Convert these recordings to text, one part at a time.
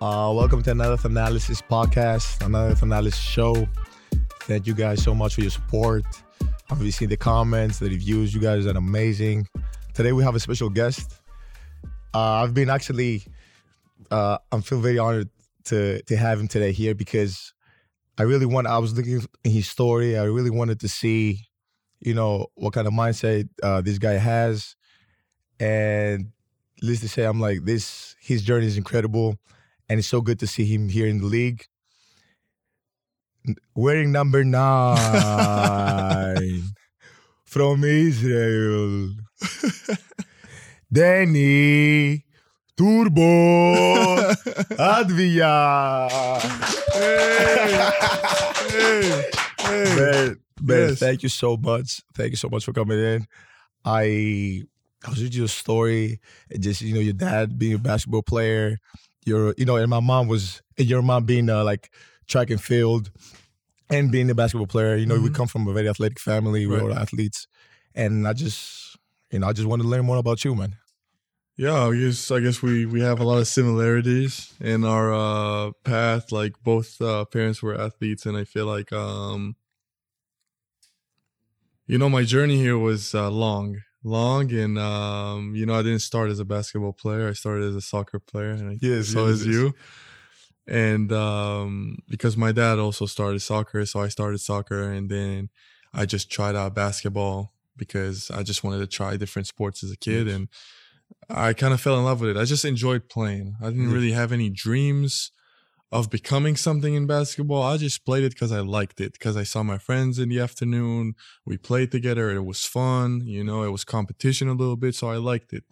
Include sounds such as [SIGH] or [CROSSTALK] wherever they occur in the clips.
Uh, welcome to another Thanalysis podcast, another Thanalysis show. Thank you guys so much for your support. Seen the comments, the reviews. You guys are amazing. Today we have a special guest. Uh, I've been actually, uh, I feel very honored to to have him today here because I really want. I was looking in his story. I really wanted to see, you know, what kind of mindset uh, this guy has, and let's just say I'm like this. His journey is incredible, and it's so good to see him here in the league. Wearing number nine [LAUGHS] from Israel, Deni Turbo Avdija. hey, hey. Man, man, Yes. thank you so much. Thank you so much for coming in. I I was reading your story, just you know, your dad being a basketball player, your you know, and my mom was and your mom being uh, like track and field and being a basketball player. You know, we Mhm. come from a very athletic family. We're all Right. athletes, and I just you know, I just wanted to learn more about you, man. Yeah, I guess I guess we we have a lot of similarities in our uh path. Like both uh parents were athletes and I feel like um you know my journey here was uh, long. Long and um you know I didn't start as a basketball player. I started as a soccer player and I, Yes, so yes, as yes. you. And um because my dad also started soccer, so I started soccer and then I just tried out basketball because I just wanted to try different sports as a kid Yes. and I kind of fell in love with it. I just enjoyed playing. I didn't really have any dreams of becoming something in basketball. I just played it because I liked it, because I saw my friends in the afternoon. We played together. It was fun. You know, it was competition a little bit, so I liked it.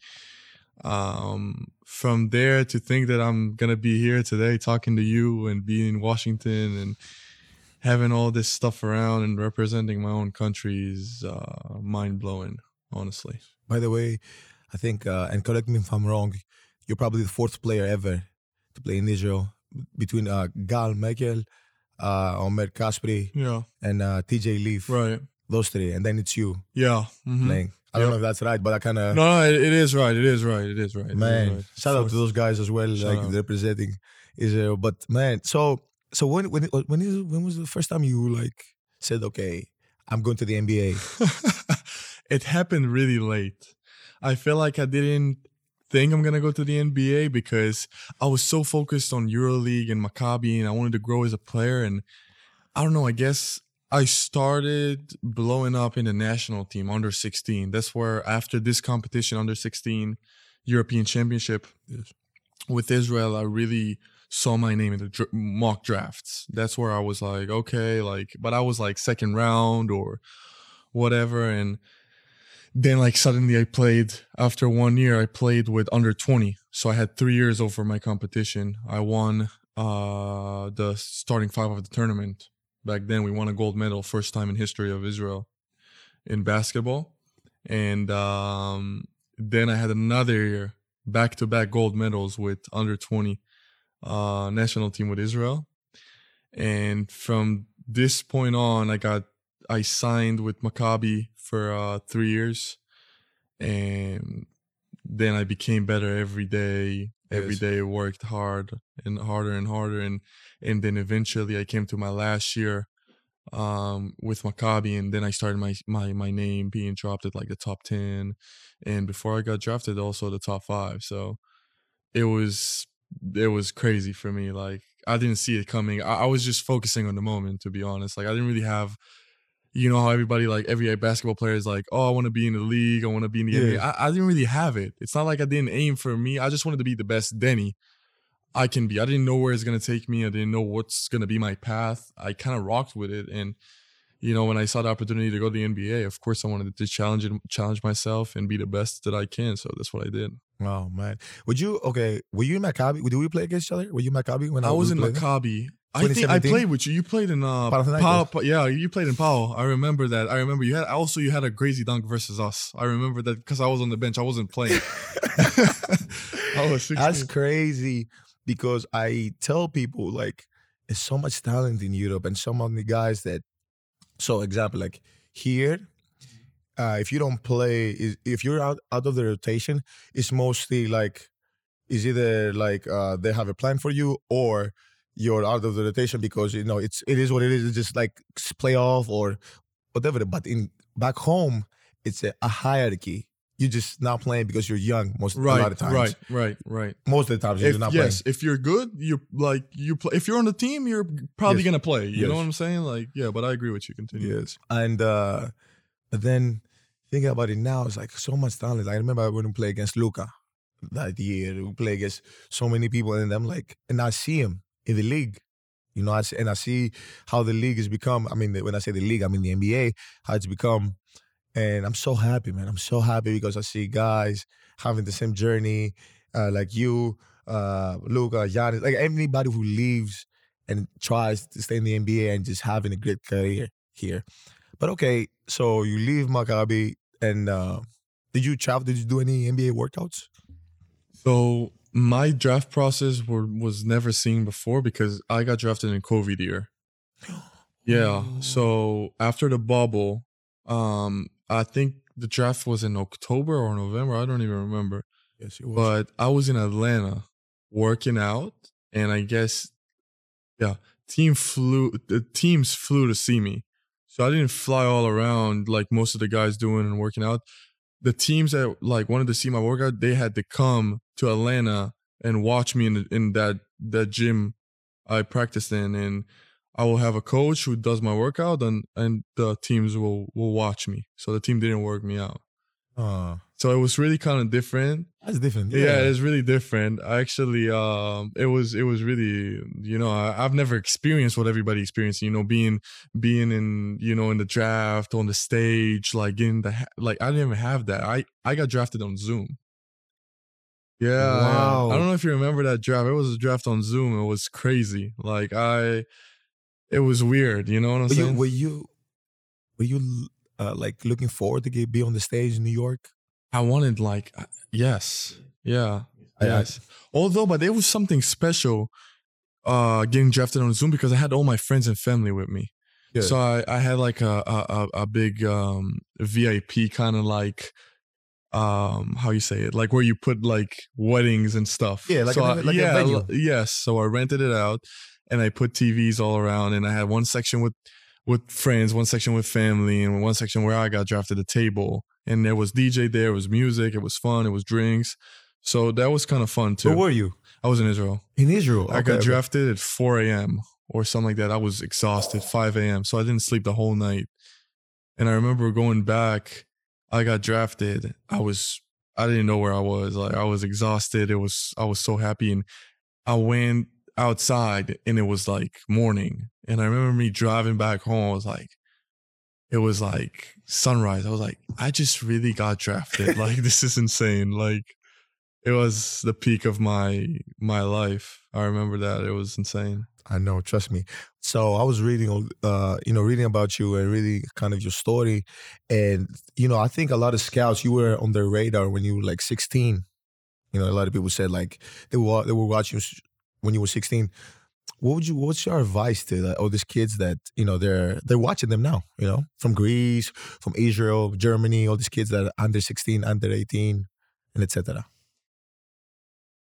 Um, from there to think that I'm gonna be here today talking to you and being in Washington and having all this stuff around and representing my own country is uh, mind blowing, honestly. By the way, I think, uh, and correct me if I'm wrong, you're probably the fourth player ever to play in Israel between uh, Gal Mekel, uh, Omri Casspi, Yeah, and uh, TJ Leaf. right. Those three, and then it's you Yeah. mhm. playing. I don't Yep. know if that's right, but I kind of No, no, it, it is right. It is right. It is right. It is man. right. Shout out to those guys as well, Shout like out. representing Israel. But man, so so when when when is when was the first time you like said, okay, I'm going to the NBA? [LAUGHS] it happened really late. I feel like I didn't think I'm gonna go to the NBA because I was so focused on EuroLeague and Maccabi, and I wanted to grow as a player. And I don't know. I guess I started blowing up in the national team under 16. That's where after this competition under 16 European Championship Yes. with Israel, I really saw my name in the mock drafts. That's where I was like, okay, like, but I was like second round or whatever. And then, like, suddenly I played after one year, I played with under 20. So I had three years over my competition. I won uh, the starting five of the tournament. Back then, we won a gold medal, first time in history of Israel in basketball. And um, then I had another year back to back gold medals with under 20 uh, national team with Israel. And from this point on, I got I signed with Maccabi for uh, three years, and then I became better every day. Every Yes. day worked hard and harder and harder, and and then eventually I came to my last year um, with Maccabi, and then I started my my my name being dropped at like the top ten, and before I got drafted, also the top five. So it was it was crazy for me. Like I didn't see it coming. I, I was just focusing on the moment, to be honest. Like I didn't really have, you know, how everybody like every basketball player is like, oh, I want to be in the league. I want to be in the NBA. I, I didn't really have it. It's not like I didn't aim for me. I just wanted to be the best Deni I can be. I didn't know where it's gonna take me. I didn't know what's gonna be my path. I kind of rocked with it, and you know, when I saw the opportunity to go to the NBA, of course, I wanted to challenge it, challenge myself, and be the best that I can. So that's what I did. Oh man, would you okay? Were you in Maccabi? Did we play against each other? Were you in Maccabi when I was in? Maccabi. I think I played with you. You played in uh. PAO, Pa- yeah, you played in PAO. I remember that. I remember you had also you had a crazy dunk versus us. I remember that because I was on the bench. I wasn't playing. [LAUGHS] [LAUGHS] I was 16. That's crazy because I tell people like there's so much talent in Europe and so many guys that. So example like here, uh, if you don't play, if you're out out of the rotation, it's mostly like is either like uh, they have a plan for you or you're out of the rotation because you know it's it is what it is. It's just like playoff or whatever. But in back home, it's a, a hierarchy. You're just not playing because you're young most a lot Right, of times. right, right, right. Most of the times you're If, not yes, if you're good, you're like you play. If you're on the team, you're probably Yes. gonna play. You Yes. know what I'm saying? Like, yeah, but I agree with you. Continue. Yes. And uh, but then thinking about it now, it's like so much talent. Like, I remember when we played against Luka that year. We play against so many people, and I'm like, and I see him in the league. You know, and I see how the league has become. I mean, when I say the league, I mean the NBA, how it's become. And I'm so happy, man. I'm so happy because I see guys having the same journey, uh, like you, uh, Luka, Giannis, like anybody who leaves and tries to stay in the NBA and just having a great career here. But okay, so you leave Maccabi, and uh, did you travel? Did you do any NBA workouts? So my draft process were, was never seen before because I got drafted in COVID year. [GASPS] Yeah. So after the bubble, um, I think the draft was in October or November. I don't even remember. Yes, it was. But I was in Atlanta working out, and I guess, yeah, team flew. The teams flew to see me, so I didn't fly all around like most of the guys doing and working out. The teams that like wanted to see my workout, they had to come to Atlanta and watch me in in that that gym I practiced in, and I will have a coach who does my workout, and and the teams will will watch me. So the team didn't work me out. Uh, So it was really kind of different. that's different. Yeah. it's really different. I actually, um, it was, it was really, you know, I, I've never experienced what everybody experienced. You know, being, being in, you know, in the draft on the stage, like in the, like I didn't even have that. I, I got drafted on Zoom. Yeah, Wow. I don't know if you remember that draft. It was a draft on Zoom. It was crazy. Like I, it was weird. You know what I'm Were you, saying? were you, were you uh, like looking forward to get, be on the stage in New York? I wanted like, uh, yes, yeah. Yes. Although, but it was something special uh getting drafted on Zoom because I had all my friends and family with me. Yeah. So I, I had like a a, a- a big um VIP kind of like um how you say it like where you put like weddings and stuff. Yeah, like so a- I- like yeah, l- yes. So I rented it out and I put TVs all around and I had one section with with friends, one section with family, and one section where I got drafted a table. And there was DJ there, it was music, it was fun, it was drinks. So that was kind of fun too. Where were you? I was in Israel. In Israel. I got drafted at 4 a.m. or something like that. I was exhausted, 5 a.m. So I didn't sleep the whole night. And I remember going back, I got drafted. I was, I didn't know where I was. Like I was exhausted. It was, I was so happy. And I went outside and it was like morning. And I remember me driving back home. I was like, it was like sunrise. I was like, I just really got drafted. [LAUGHS] like this is insane. Like it was the peak of my my life. I remember that. It was insane. I know, trust me. So I was reading, uh, you know, reading about you and reading kind of your story, and you know, I think a lot of scouts you were on their radar when you were like 16. You know, a lot of people said like they were they were watching when you were 16. What would you? What's your advice to all these kids that you know they're they're watching them now? You know, from Greece, from Israel, Germany, all these kids that are under 16, under 18, and etc.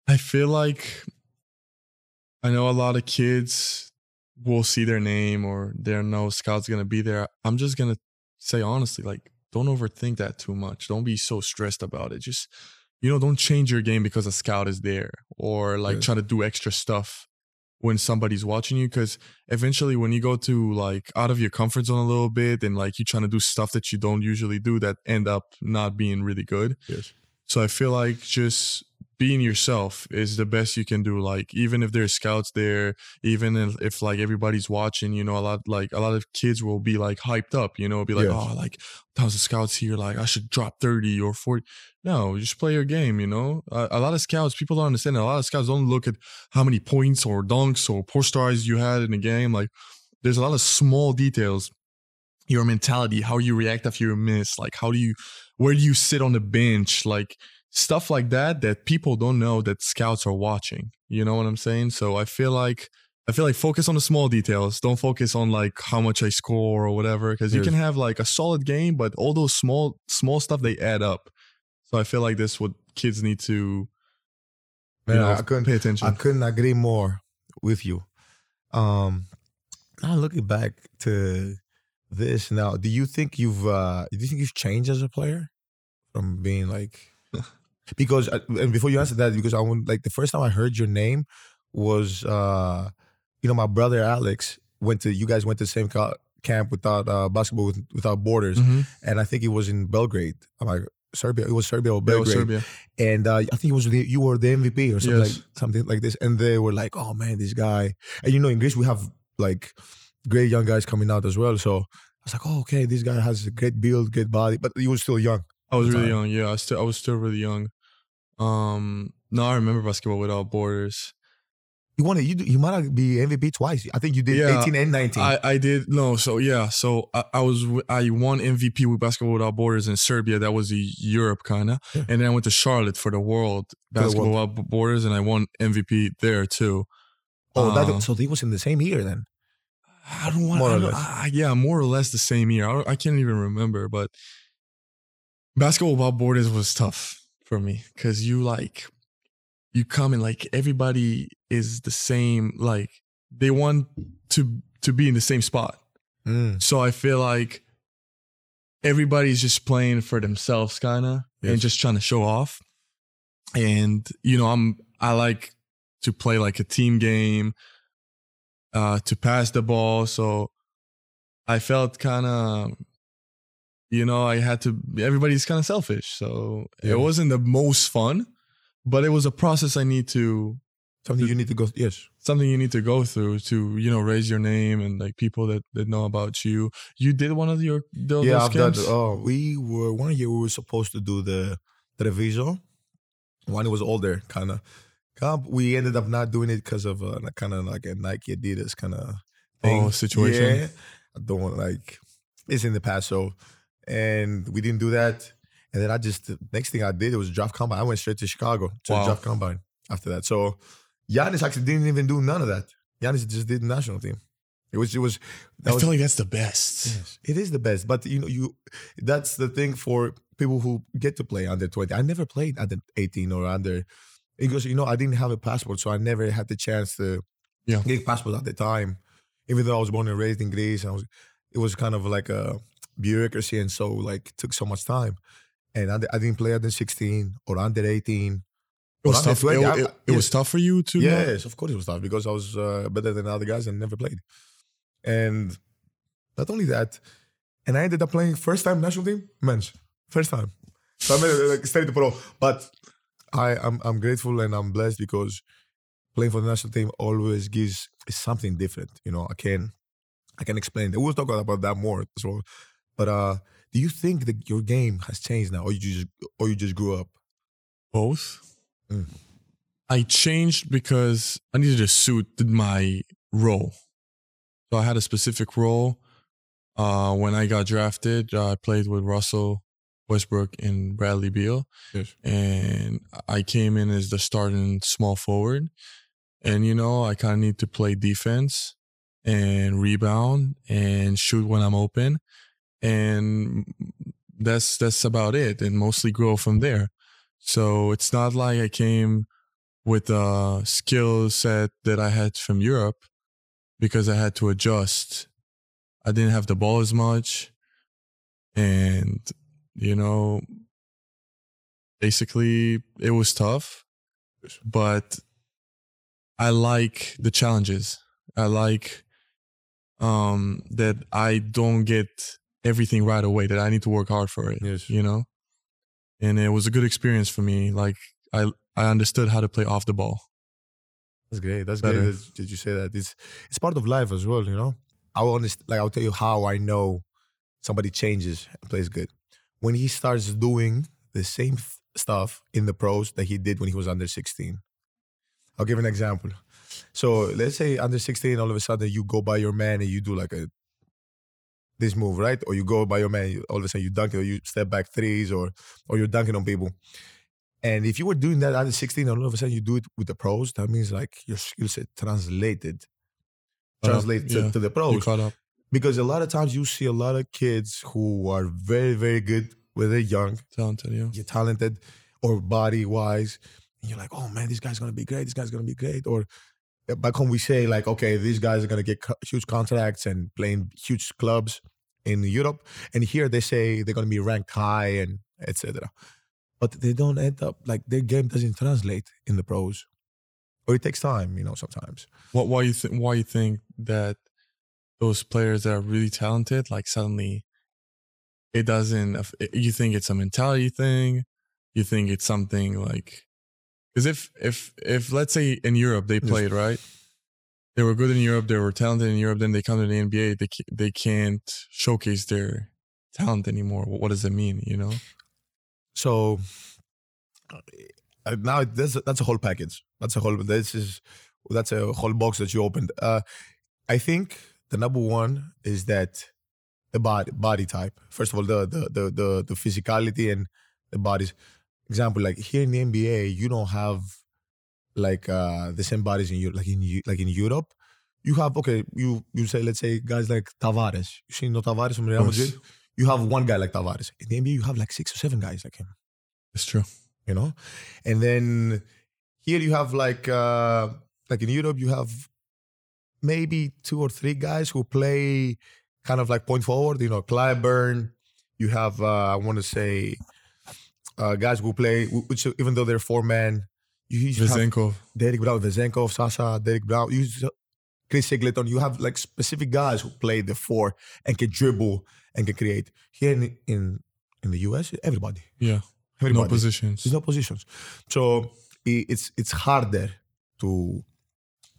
I feel like I know a lot of kids will see their name or they know scouts gonna be there. I'm just gonna say honestly, like, don't overthink that too much. Don't be so stressed about it. Just you know, don't change your game because a scout is there or like Yeah. try to do extra stuff when somebody's watching you. Cause eventually when you go to like out of your comfort zone a little bit and like you're trying to do stuff that you don't usually do that end up not being really good. Yes. So I feel like just being yourself is the best you can do. Like even if there's scouts there, even if, if like everybody's watching, you know, a lot like a lot of kids will be like hyped up, you know, be like, Yes. oh, like tons of scouts here, like I should drop thirty or forty. No, just play your game. You know, a, a lot of scouts people don't understand. A lot of scouts don't look at how many points or dunks or stars you had in the game. Like there's a lot of small details. Your mentality, how you react after you miss, like how do you, where do you sit on the bench, like stuff like that that people don't know that scouts are watching. You know what I'm saying? So I feel like I feel like focus on the small details. Don't focus on like how much I score or whatever because you can have like a solid game, but all those small small stuff they add up. So I feel like that's what kids need to Man, you know, I couldn't pay attention. I couldn't agree more with you. Um, now looking back to this now, do you think you've uh, do you think you've changed as a player from being like [LAUGHS] because uh, and before you answer that because I want like the first time I heard your name was uh, you know my brother Alex went to you guys went to the same co- camp without uh, basketball with, without borders Mhm. and I think it was in Belgrade. I'm like Serbia. It was Serbia or Belgrade Serbia. and uh, I think it was the, you were the MVP or something Yes. like something like this, and they were like, "Oh man, this guy!" And you know, in Greece we have like great young guys coming out as well. So I was like, "Oh, okay, this guy has a great build, great body," but he was still young. I was really young. Yeah, I still I was still really young. Um, no, I remember basketball without borders. You want? You you might not be MVP twice. I think you did Yeah, 18 and 19. I, I did no, so yeah, so I, I was I won MVP with Basketball Without Borders in Serbia. That was the Europe kind of, Yeah. and then I went to Charlotte for the World the Basketball World. Without Borders, and I won MVP there too. oh, that, so they was in the same year then. I don't want More or I don't- less. I- yeah, more or less the same year. I, I can't even remember, but Basketball Without Borders was tough for me because you like you come and like everybody is the same. Like they want to to be in the same spot. Mm. So I feel like everybody's just playing for themselves, kind of, Yes. and just trying to show off. And you know, I'm I like to play like a team game, uh, to pass the ball. So I felt kind of, you know, I had to. Everybody's kind of selfish, so Yeah. it wasn't the most fun, but it was a process I need to Something you need to go. Yes. something you need to go through to you know raise your name and like people that that know about you. You did one of your those, yeah, I've done. Oh, we were one year we were supposed to do the Treviso. One was older, kind of. We ended up not doing it because of uh, kind of like a Nike Adidas kind of thing. Oh, situation. Yeah, I don't want like it's in the past, so and we didn't do that. And then I just the next thing I did it was draft combine. I went straight to Chicago to Wow. draft combine after that. So Giannis actually didn't even do none of that. Giannis just did the national team. It was it was I was feel like that's the best. Yes, it is the best. But you know, you that's the thing for people who get to play under 20. I never played under 18 or under because you know I didn't have a passport, so I never had the chance to Yeah. get a passport at the time. Even though I was born and raised in Greece, I was it was kind of like a bureaucracy, and so like took so much time. And I, I didn't play under 16 or under 18. It was tough. 20, it, it- it was tough for you to. Yes, of course it was tough because I was uh, better than other guys and never played. And not only that, and I ended up playing first time national team men's first time. So I made it like straight to pro. But I I'm I'm grateful and I'm blessed because playing for the national team always gives something different. You know, I can I can explain. We'll talk about that more as well. But uh, do you think that your game has changed now, or you just or you just grew up? both. Mm. I changed because I needed to suit my role. So I had a specific role. Uh, when I got drafted, uh, I played with Russell Westbrook and Bradley Beal. Yes. And I came in as the starting small forward. And, you know, I kind of need to play defense and rebound and shoot when I'm open. And that's that's about it. And mostly grow from there. So it's not like I came with a skill set that I had from Europe because I had to adjust. I didn't have the ball as much. And, you know, basically it was tough, but I like the challenges. I like um that I don't get everything right away, that I need to work hard for it Yes. you know and it was a good experience for me like i i understood how to play off the ball That's great. That's Better. great that, that you say that. It's it's part of life as well, you know. I will honest, like I'll tell you how I know somebody changes and plays good when he starts doing the same f- stuff in the pros that he did when he was under 16. I'll give an example. So let's say under 16, all of a sudden you go by your man and you do like a this move, right? Or you go by your man, all of a sudden you dunk it, or you step back threes, or or you're dunking on people. And if you were doing that under 16, and all of a sudden you do it with the pros, that means like your skill set translated, translate to, yeah. to the you pros. caught up Because a lot of times you see a lot of kids who are very, very good when they're young, talented yeah you're talented, or body wise. and you're like, oh man, this guy's gonna be great. This guy's gonna be great. Or back home we say like, okay, these guys are gonna get co- huge contracts and playing huge clubs in Europe, and here they say they're gonna be ranked high and etc. But they don't end up like their game doesn't translate in the pros, or it takes time, you know, sometimes. What why you think why you think that those players that are really talented like suddenly it doesn't you think it's a mentality thing you think it's something like because if if if let's say in Europe they played right they were good in Europe they were talented in Europe then they come to the NBA they they can't showcase their talent anymore what, does it mean you know So uh, now that's that's a whole package. That's a whole. This is that's a whole box that you opened. Uh, I think the number one is that the body body type. First of all, the the the the, the physicality and the bodies. Example, like here in the NBA, you don't have like uh the same bodies in Europe. Like in like in Europe, you have okay. You you say let's say guys like Tavares. You see no Tavares from Real. Madrid. You have one guy like Tavares. In the NBA, you have like six or seven guys like him it's true you know and then here you have like uh like in europe you have maybe two or three guys who play kind of like point forward you know Clyburn. you have uh i want to say uh guys who play which even though they're four man you have Derek Brown, Vezenkov, Sasa, Derek Brown. You Chris Singleton. You have like specific guys who play the four and can dribble and can create. Here in in, in the US, everybody. yeah Everybody. no positions There's no positions. So i- it's it's harder to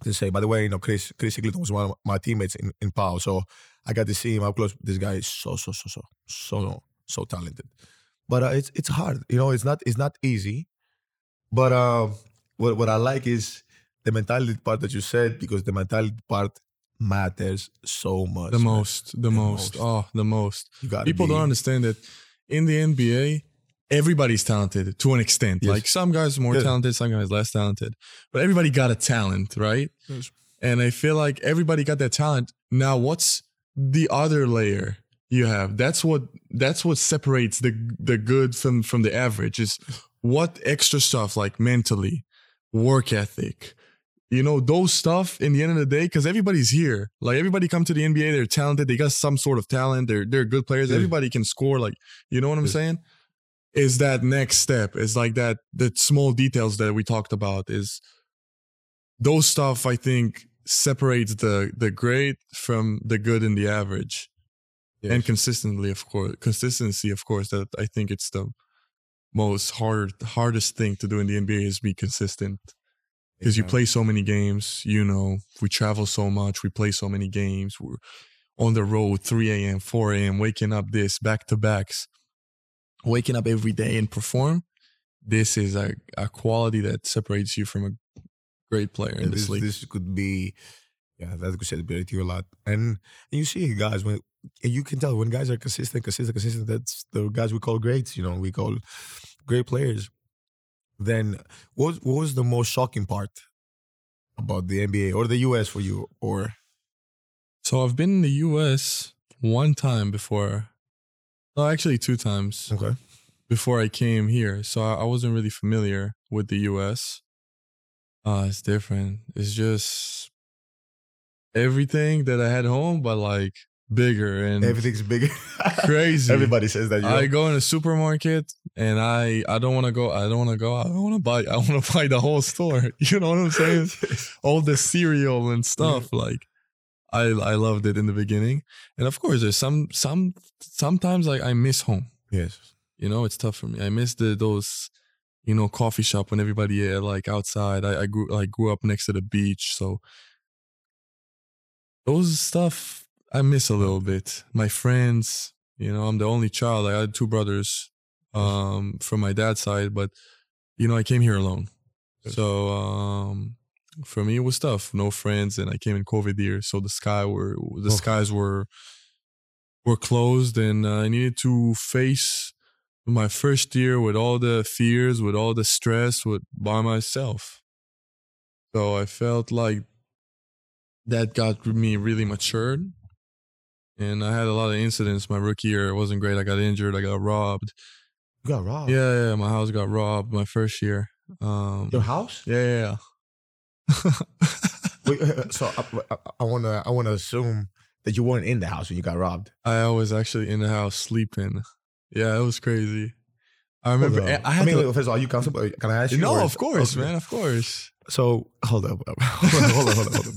to say. By the way, you know, Chris Chris Singleton was one of my teammates in, in PAO. So I got to see him up close. This guy is so so so so so so talented. But uh, it's it's hard. You know, it's not it's not easy. But uh, what what I like is the mentality part that you said because the mentality part matters so much. the most the, The most. most. oh the most people be- don't understand that in the NBA, everybody's talented to an extent. Yes. Like some guys are more Yeah. talented, some guys less talented, but everybody got a talent, right? Yes. And I feel like everybody got that talent. Now, what's the other layer you have? That's what that's what separates the the good from from the average. Is what extra stuff like mentally, work ethic, you know those stuff in the end of the day because everybody's here like everybody come to the nba they're talented they got some sort of talent they're they're good players Yeah. everybody can score like you know what i'm Yeah. saying is that next step is like that the small details that we talked about is those stuff i think separates the the great from the good and the average and consistently of course consistency of course that i think it's the most hard hardest thing to do in the nba is be consistent. Because you play so many games you know we travel so much we play so many games we're on the road 3 a.m 4 a.m waking up this back to backs waking up every day and perform. This is a, a quality that separates you from a great player in this, this, league. this could be, yeah, that could separate you a lot. And, and you see guys when you can tell when guys are consistent, consistent, consistent. That's the guys we call greats. You know, we call great players. Then what was, what was the most shocking part about the NBA or the US for you? Or so i've been in the us one time before no actually two times okay, before I came here, so I, I wasn't really familiar with the U.S. Uh, it's different. It's just everything that I had home, but like bigger and everything's bigger. crazy. Everybody says that. You know? I go in a supermarket and I I don't want to go. I don't want to go. I don't want to buy. I want to [LAUGHS] buy the whole store. [LAUGHS] You know what I'm saying? [LAUGHS] All the cereal and stuff. Like I I loved it in the beginning, and of course there's some some sometimes like I miss home. yes. You know, it's tough for me. I miss the those, you know, coffee shop when everybody uh, like outside. I, I grew like grew up next to the beach, so those stuff I miss a little bit. My friends, you know, I'm the only child. I had two brothers um from my dad's side, but you know, I came here alone. So um for me it was tough. No friends and I came in COVID year, so the sky were the Oh. skies were were closed and uh, I needed to face my first year with all the fears, with all the stress, with by myself. So I felt like that got me really matured. And I had a lot of incidents my rookie year. It wasn't great. I got injured. I got robbed. You got robbed. Yeah, yeah. My house got robbed my first year. Um, Your house? yeah, yeah, yeah. Wait, uh, uh [LAUGHS] so uh, I, I, uh, I wanna I wanna assume that you weren't in the house when you got robbed. I was actually in the house sleeping. Yeah, it was crazy. I remember. On. Eh, I had mean, to, wait, first of all, are you comfortable? Can I ask you? no, of course, okay. man, of course. So hold up, hold up, hold up, hold on, hold on.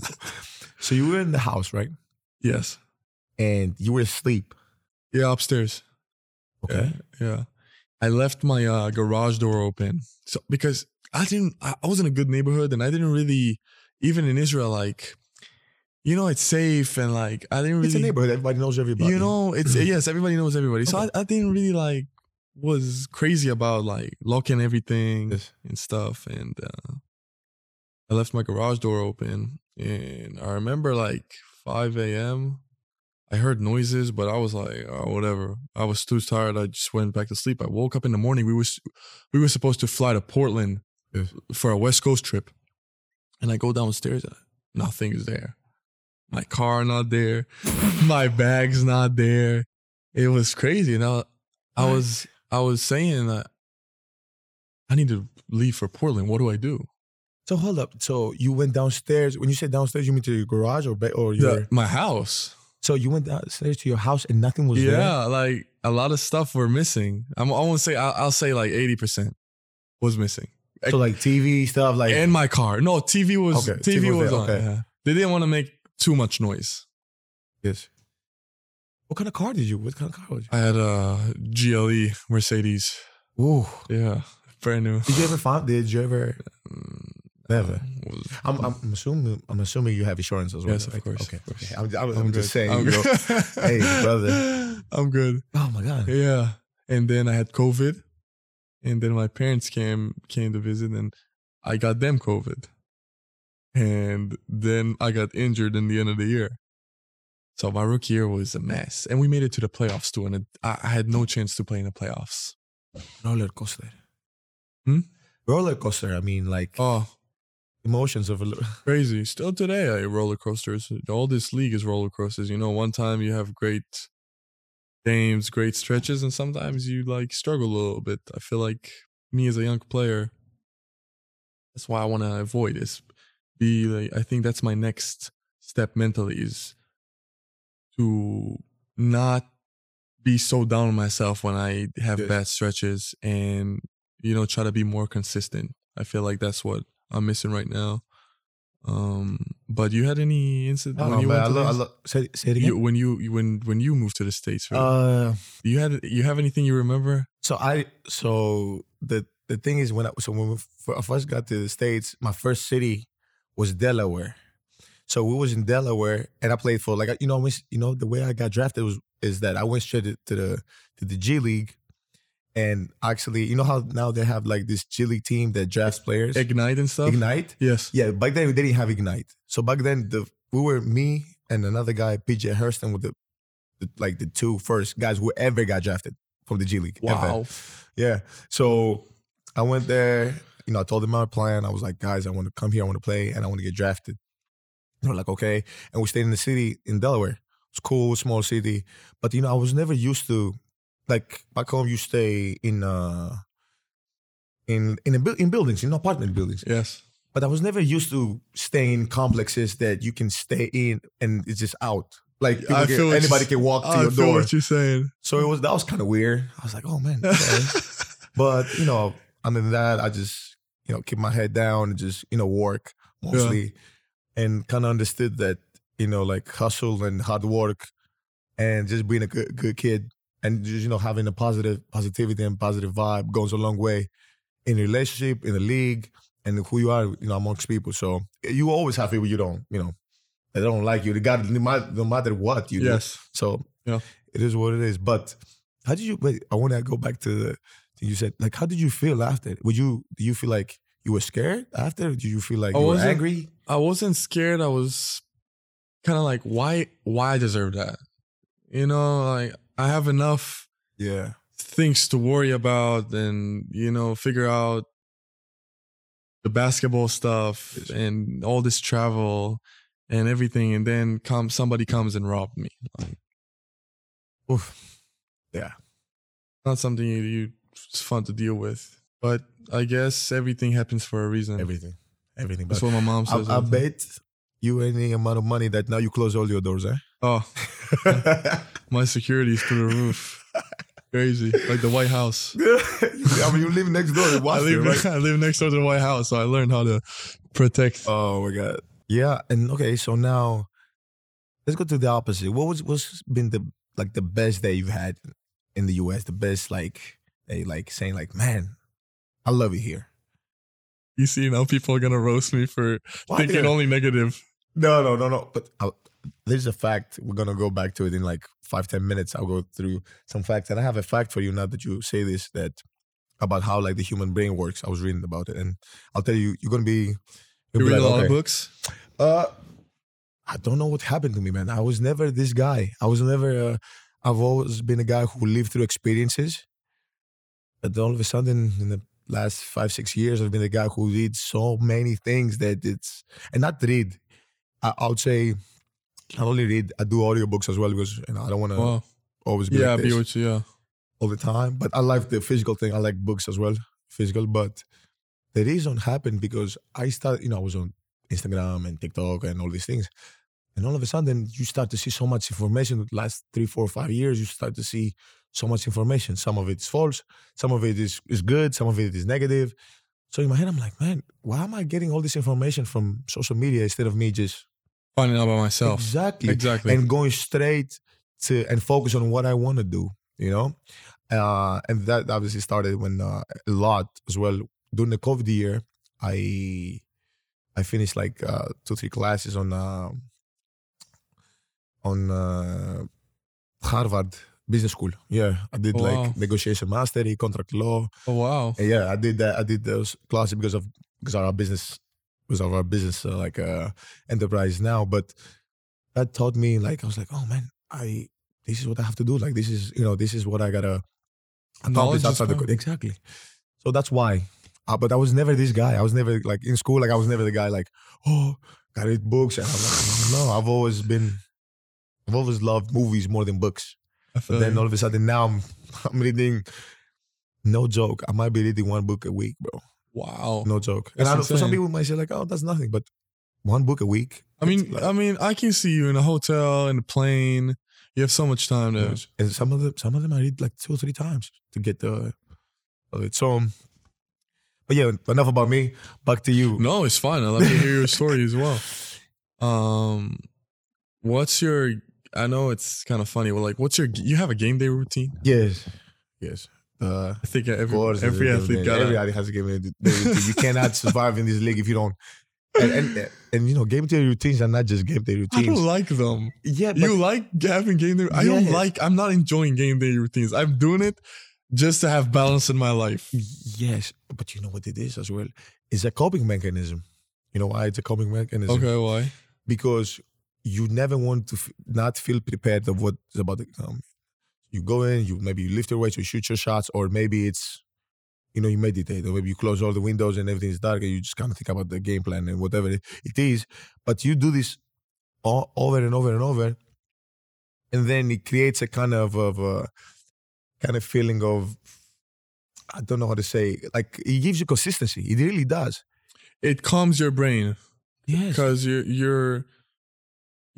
So you were in the house, right? Yes. And you were asleep. Yeah, upstairs. Okay. Yeah, yeah. I left my uh, garage door open, so because I didn't, I was in a good neighborhood, and I didn't really, even in Israel, like, you know, it's safe, and like, I didn't really, It's a neighborhood. Everybody knows everybody. you know, it's yes, everybody knows everybody. So Okay. I, I didn't really like was crazy about like locking everything Yes. and stuff, and uh, I left my garage door open, and I remember like 5 a.m. I heard noises, but I was like, oh, whatever. I was too tired. I just went back to sleep. I woke up in the morning. We was we were supposed to fly to Portland Yes. for a West Coast trip, and I go downstairs. And nothing is there. My car not there. [LAUGHS] My bag's not there. It was crazy, and I, I was I was saying that I need to leave for Portland. What do I do? So hold up. So you went downstairs. When you say downstairs, you mean to your garage or ba- or your? The- my house. So you went downstairs to your house and nothing was there. Yeah, like a lot of stuff were missing. I'm, I won't say. I'll, I'll say like eighty percent was missing, So like TV stuff, like and my car. No, TV was Okay, TV, TV was was on. okay. yeah. They didn't want to make too much noise. yes. What kind of car did you? What kind of car was you? I had a GLE Mercedes. Ooh. Yeah, brand new. Did you ever find? Did you ever? Mm. Never. I'm, I'm assuming. I'm assuming you have insurance as well. Yes, of course, Okay. of course. okay. I'm, I'm, I'm I'm just saying. I'm you [LAUGHS] know. Hey, brother. I'm good. Oh my god. Yeah. And then I had COVID. And then my parents came came to visit and I got them COVID. And then I got injured in the end of the year. So my rookie year was a mess. And we made it to the playoffs too. And it, I, I had no chance to play in the playoffs. Roller coaster. Hmm? Roller coaster. I mean, like Oh, emotions of a. little- [LAUGHS] crazy. Still today, I roller coasters. All this league is roller coasters. You know, one time you have great games, great stretches, and sometimes you like struggle a little bit. I feel like me as a young player, that's why I want to avoid this. Be like, I think that's my next step mentally is to not be so down on myself when I have Yes. bad stretches and you know try to be more consistent. I feel like that's what I'm missing right now. Um, but you had any incident Oh, when you man, went I to love, I these- say, say it again. you, when you you- when when you moved to the states? Right? uh, you had you have anything you remember? so I so the the thing is when I so when we f- I first got to the states, my first city was Delaware. So we was in Delaware, and I played for like you know you know the way I got drafted was is that I went straight to, to the to the G League, and actually you know how now they have like this G League team that drafts players Ignite and stuff. Ignite. Yes. Yeah, back then they didn't have Ignite. So back then the we were me and another guy, PJ Hairston, with the, the like the two first guys who ever got drafted from the G League. ever. Wow. Yeah. So I went there, you know, I told them my plan. I was like, guys, I want to come here, I want to play, and I want to get drafted. They were like, okay. And we stayed in the city in Delaware. It was cool, small city. But you know, I was never used to like back home you stay in uh in in a, in buildings, in apartment buildings Yes. but I was never used to staying in complexes that you can stay in and it's just out. Like I can- feel anybody can walk to I your feel door. what you're saying. So it was that was kind of weird. I was like, oh man. okay. [LAUGHS] but you know, other than that, I just you know keep my head down and just you know work mostly, and kind of understood that you know like hustle and hard work, and just being a good good kid and just you know having a positive positivity and positive vibe goes a long way in a relationship, in a league, and who you are, you know, amongst people. So eh, you always have people you don't, you know, that don't like you. They got no matter, no matter what you do. yes. So Yeah. it is what it is. But how did you? Wait, I want to go back to the thing you said. Like, how did you feel after? Would you? Do you feel like you were scared after? Did you feel like I you were angry? I wasn't scared. I was kind of like, why? Why I deserve that? You know, like I have enough Yeah. things to worry about and you know figure out the basketball stuff Yes. and all this travel and everything and then come somebody comes and robbed me like Oof. Yeah. not something you, you it's fun to deal with But I guess everything happens for a reason. Everything, everything. That's But what my mom says. I time. bet you any amount of money that now you close all your doors, eh? Oh, [LAUGHS] my security is through the roof. Crazy, like the White House. [LAUGHS] I mean, you live next door in I live, right? [LAUGHS] I live next door to the White House, so I learned how to protect. Oh my god. Yeah, and okay, so now let's go to the opposite. What was what's been the like the best day you've had in the US? The best like they like saying like, man, I love it here. You see, now people are gonna roast me for Why thinking only negative. No, no, no, no. But i there's a fact. We're gonna go back to it in like five, ten minutes. I'll go through some facts, and I have a fact for you now that you say this that about how like the human brain works. I was reading about it, and I'll tell you, you're gonna be. You read a like, lot of books. Uh, I don't know what happened to me, man. I was never this guy. I was never. Uh, I've always been a guy who lived through experiences, but all of a sudden, in the last five, six years, I've been a guy who did so many things that it's and not read. I, I would say, I only read. I do audiobooks as well because you know I don't want to Wow. always be Yeah, like be with you. Yeah. all the time. But I like the physical thing. I like books as well, physical. But the reason happened because I started, you know, I was on Instagram and TikTok and all these things. And all of a sudden, you start to see so much information. The last three, four, five years, you start to see so much information. Some of it is false, some of it is, is good, some of it is negative. So in my head, I'm like, man, why am I getting all this information from social media instead of me just Finding out about myself. exactly Exactly. and going straight to and focus on what I want to do, you know? Uh, and that obviously started when uh, a lot as well. During the COVID year, I I finished like uh, two, three classes on uh, on uh, Harvard Business School. Yeah, I did Oh, like wow. negotiation mastery, contract law. oh wow. And yeah, I did that. I did those classes because of because our business because of our business uh, like uh, enterprise now. But that taught me like I was like, oh man, I this is what I have to do. Like this is you know this is what I gotta accomplish outside the exactly. So that's why. Uh, but I was never this guy. I was never like in school. Like I was never the guy like oh gotta read books. And I'm like no, I've always been. I've always loved movies more than books. I But then you. all of a sudden now I'm [LAUGHS] I'm reading. No joke. I might be reading one book a week, bro. Wow. No joke. And I for some people might say like, "Oh, that's nothing," but one book a week. I mean, like- I mean, I can see you in a hotel, in a plane. You have so much time to. and some of them, some of them I read like two or three times to get the of it. So, but yeah, enough about me. Back to you. No, it's fine. I love to hear your story as well. [LAUGHS] Um, what's your? I know it's kind of funny. Well, like, what's your? You have a game day routine? Yes, yes. Uh, I think every course, every athlete got everybody has a game day routine. You cannot survive in this league if you don't. And, and and you know, game day routines are not just game day routines. I don't like them. yeah, but You like having game day? I don't like. I'm not enjoying game day routines. I'm doing it just to have balance in my life. yes, but you know what it is as well. It's a coping mechanism. You know why it's a coping mechanism? Okay, why? because you never want to f- not feel prepared of what's about to come. You go in, you maybe you lift your weights, you shoot your shots, or maybe it's, you know, you meditate, or maybe you close all the windows and everything's dark, and you just kind of think about the game plan and whatever it it is. But you do this all, over and over and over, and then it creates a kind of of a kind of feeling of, I don't know how to say, like it gives you consistency. It really does. It calms your brain. Yes. because you're you're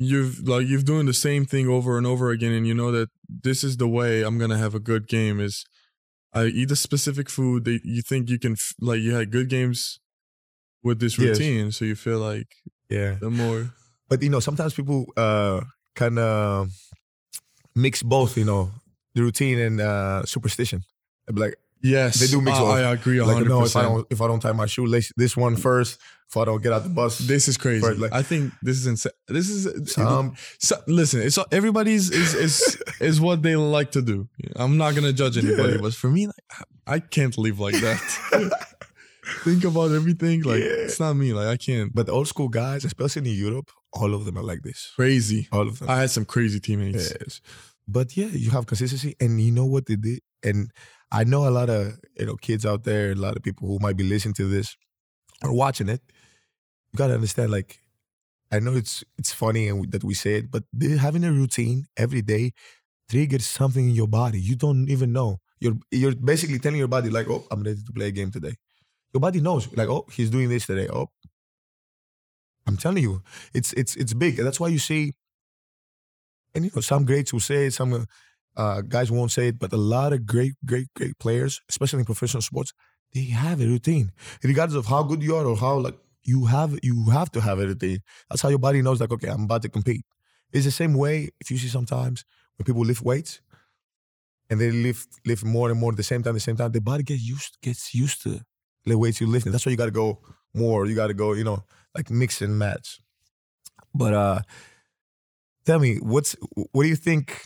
you've like you've doing the same thing over and over again and you know that this is the way i'm gonna have a good game is i eat a specific food that you think you can f- like you had good games with this Yes. routine so you feel like Yeah. the more but you know sometimes people uh kind of mix both you know the routine and uh superstition like yes They do mix I, both. I agree 100% like no if i don't if i don't tie my shoelace this one first if i don't get out the bus this is crazy. like- i think this is insane this is um so, listen it's everybody's is is [LAUGHS] is what they like to do. I'm not gonna judge anybody Yeah. but for me like, i can't live like that. [LAUGHS] Think about everything like Yeah. it's not me like i can't. But old school guys especially in europe all of them are like this. Crazy. All of them. I had some crazy teammates. Yes. But yeah you have consistency and you know what they did? And i know a lot of you know kids out there a lot of people who might be listening to this or watching it you gotta understand like i know it's it's funny and that we say it but having a routine every day triggers something in your body you don't even know You're you're basically telling your body like, oh, I'm ready to play a game today. Your body knows, like, oh, he's doing this today. Oh, I'm telling you, it's it's it's big. That's why you see, and you know, some greats will say it, some uh, guys won't say it, but a lot of great, great, great players, especially in professional sports, they have a routine, regardless of how good you are or how like you have you have to have everything. That's how your body knows, like, okay, I'm about to compete. It's the same way if you see sometimes when people lift weights and they lift lift more and more at the same time, the same time, the body gets used gets used to the weights you're lifting. That's why you got to go more. You got to go, you know, like mix and match. But uh tell me, what's what do you think?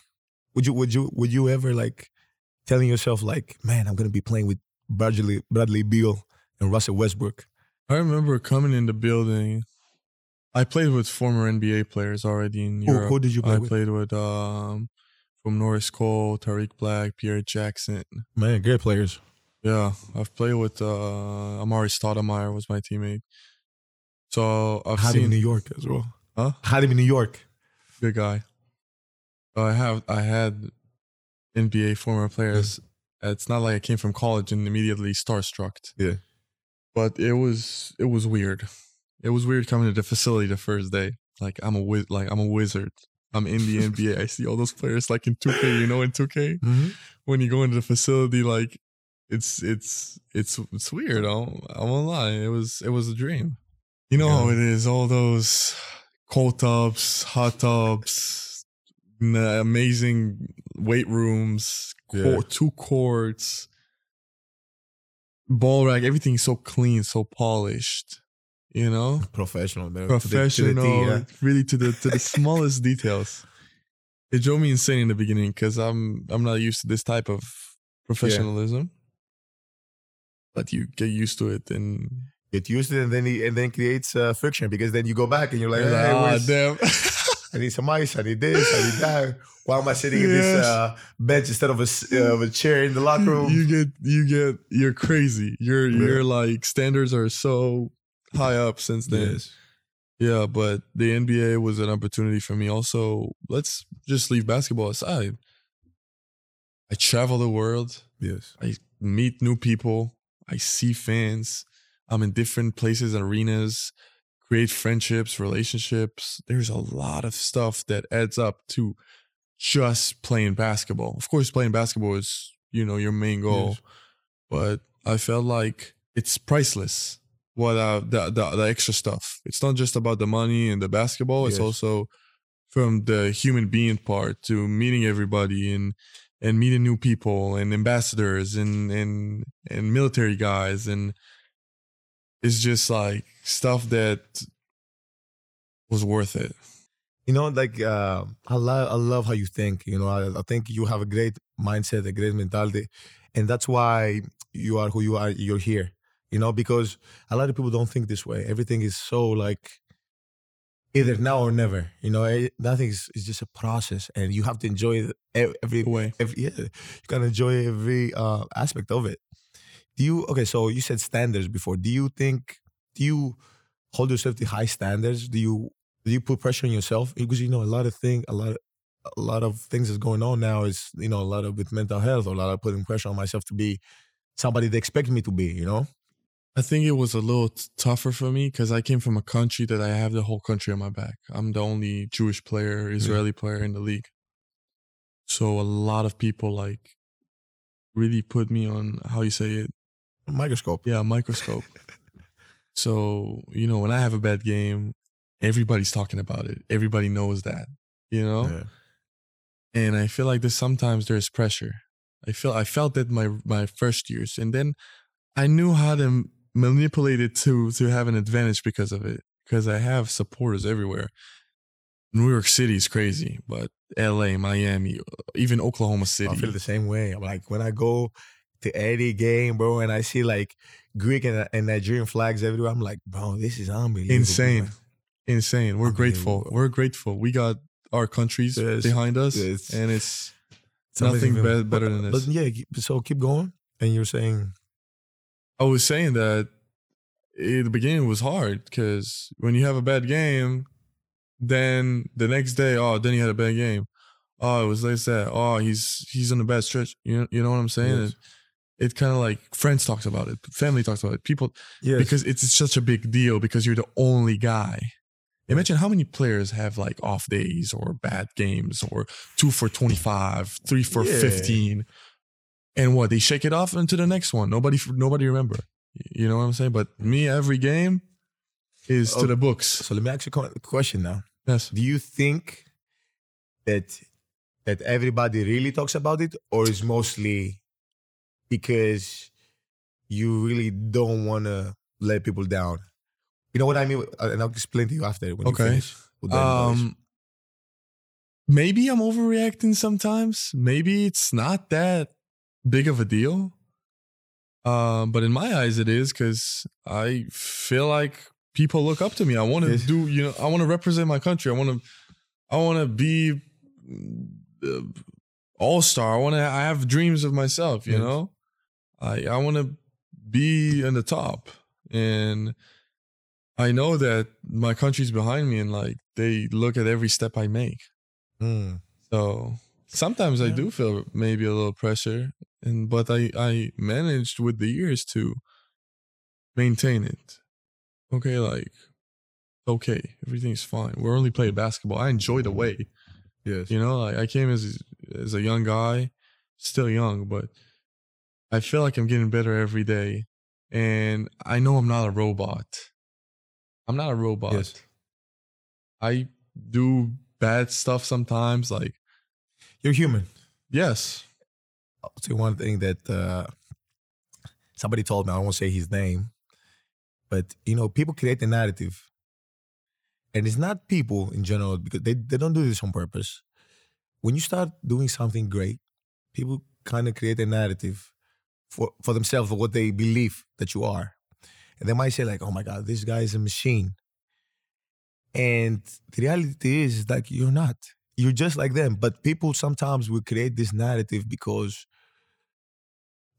Would you would you would you ever like telling yourself like, man, I'm gonna be playing with Bradley Bradley Beal and Russell Westbrook? I remember coming in the building. I played with former NBA players already in Who, Europe. who did you play I with? played with um from Norris Cole, Tarik Black, Pierre Jackson. Man, great players. Yeah, I've played with uh Amar'e Stoudemire was my teammate. So I've Had him in seen New York as well. Huh? Had him in New York. good guy. I have I had NBA former players. It's not like I came from college and immediately starstruck. Yeah. But it was it was weird. It was weird coming to the facility the first day. Like I'm a wiz- like I'm a wizard. I'm in the [LAUGHS] NBA. I see all those players like in 2K, you know, in 2K. Mm-hmm. When you go into the facility, like it's it's it's it's weird. I won't, lie. It was it was a dream. You know how it is. All those cold tubs, hot tubs, amazing weight rooms, Yeah. court, two courts, ball rack. Everything's so clean, so polished. You know, Professional, man. To the- to the professional, yeah. really to the to the smallest details. It drove me insane in the beginning because I'm I'm not used to this type of professionalism. But you get used to it, and Get used to it, and then he, and then creates uh, friction because then you go back and you're like, hey, ah, where's- damn. [LAUGHS] I need some ice. I need this. I need that. Why am I sitting in this uh, bench instead of a uh, of a chair in the locker room? you get you get you're crazy. Your Yeah. your like standards are so high up since then. Yes. Yeah, but the NBA was an opportunity for me. Also, let's just leave basketball aside. I travel the world. Yes. I meet new people. I see fans. I'm in different places arenas, create friendships, relationships. There's a lot of stuff that adds up to just playing basketball. Of course, playing basketball is, you know, your main goal, Yes. but I felt like it's priceless. What uh, the, the the extra stuff. It's not just about the money and the basketball. It's also from the human being part to meeting everybody and and meeting new people and ambassadors and and and military guys and it's just like stuff that was worth it. You know, like uh, I love, I love how you think. You know, I, I think you have a great mindset, a great mentality, and that's why you are who you are. You're here. You know, because a lot of people don't think this way. Everything is so like either now or never. You know, eh, nothing is, is just a process, and you have to enjoy every Way. every yeah, you gotta enjoy every uh, aspect of it. Do you okay? So you said standards before. Do you think? Do you hold yourself to high standards? Do you do you put pressure on yourself? Because you know a lot of thing, a lot of a lot of things that's going on now is you know a lot of with mental health, or a lot of putting pressure on myself to be somebody they expect me to be. You know. I think it was a little t- tougher for me because I came from a country that I have the whole country on my back. I'm the only Jewish player, mm-hmm. Israeli player in the league. So a lot of people like really put me on how you say it. Microscope. Yeah, microscope. so, you know, when I have a bad game, everybody's talking about it. Everybody knows that, you know? Yeah. and I feel like this sometimes there's pressure. I feel I felt that my my first years, and then I knew how to manipulate it to to have an advantage because of it. Because I have supporters everywhere. New York City is crazy, but L.A., Miami, even Oklahoma City. I feel the same way. I'm like when I go to any game, bro, and I see like Greek and, and Nigerian flags everywhere. I'm like, bro, this is unbelievable. Insane. man. Insane. We're grateful. We're grateful. We got our countries Yes. behind us, Yes. and it's nothing feeling. be- better uh, But- than But this. yeah, so keep going. And you're saying, I was saying that in the beginning it was hard because when you have a bad game, then the next day, oh, then he had a bad game. oh, it was like that. Oh, he's he's in the bad stretch. You know, you know what I'm saying? Yes. It, kind of like friends talks about it, family talks about it, people Yes. because it's such a big deal because you're the only guy. Imagine how many players have like off days or bad games or two for 25, three for Yeah. 15. And what? They shake it off into the next one. Nobody nobody remember. You know what I'm saying? But me every game is Oh. to the books. so let me ask you a question now. Yes. Do you think that that everybody really talks about it, or is mostly because you really don't want to let people down? You know what I mean, and I'll explain to you after when Okay. you finish. Um maybe I'm overreacting sometimes. Maybe it's not that big of a deal. Um, but in my eyes it is because I feel like people look up to me. I want to Yes. do, you know, I want to represent my country. I want to, I want to be uh, all star. I want to. I have dreams of myself. You Yes. know, I I want to be in the top, and I know that my country's behind me, and like they look at every step I make. Mm. So sometimes I do feel maybe a little pressure, and but I I managed with the years to maintain it. Okay, like okay, everything's fine. We're only playing basketball. I enjoy the way. Yes. You know, like I came as as a young guy, still young, but I feel like I'm getting better every day. And I know I'm not a robot. I'm not a robot. Yes. I do bad stuff sometimes. Like, You're human. yes. I'll say one thing that uh, somebody told me. I won't say his name, but you know, people create a narrative, and it's not people in general because they, they don't do this on purpose. When you start doing something great, people kind of create a narrative for for themselves of what they believe that you are, and they might say like, "Oh my God, this guy is a machine," and the reality is like you're not. You're just like them, but people sometimes will create this narrative because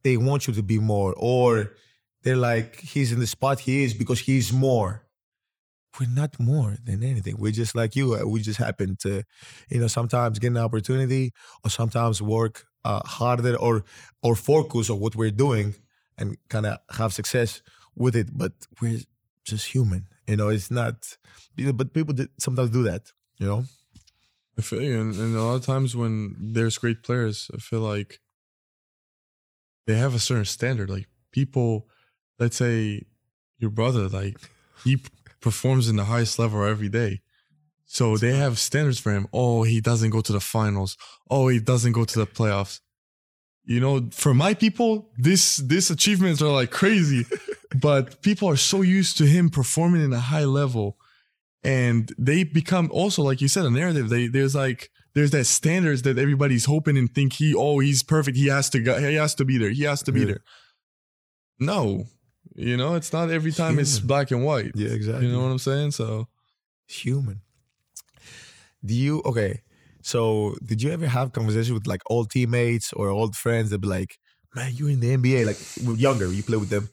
they want you to be more, or they're like, he's in the spot he is because he's more. We're not more than anything. We're just like you. We just happen to, you know, sometimes get an opportunity or sometimes work uh, harder or or focus on what we're doing and kind of have success with it. But we're just human. You know, it's not. You know, but people sometimes do that. You know. I feel you. And, and a lot of times when there's great players, I feel like they have a certain standard. Like people, let's say your brother, like he performs in the highest level every day. So they have standards for him. Oh, he doesn't go to the finals. Oh, he doesn't go to the playoffs. You know, for my people, this this achievements are like crazy, [LAUGHS] but people are so used to him performing in a high level and they become also like you said a narrative they there's like there's that standards that everybody's hoping and think he oh he's perfect he has to go he has to be there he has to be Yeah. there no you know it's not every time it's black and white Yeah, exactly. you know what i'm saying so human. Do you okay? So did you ever have conversation with like old teammates or old friends that be like, "Man, you're in the NBA." Like younger, you play with them,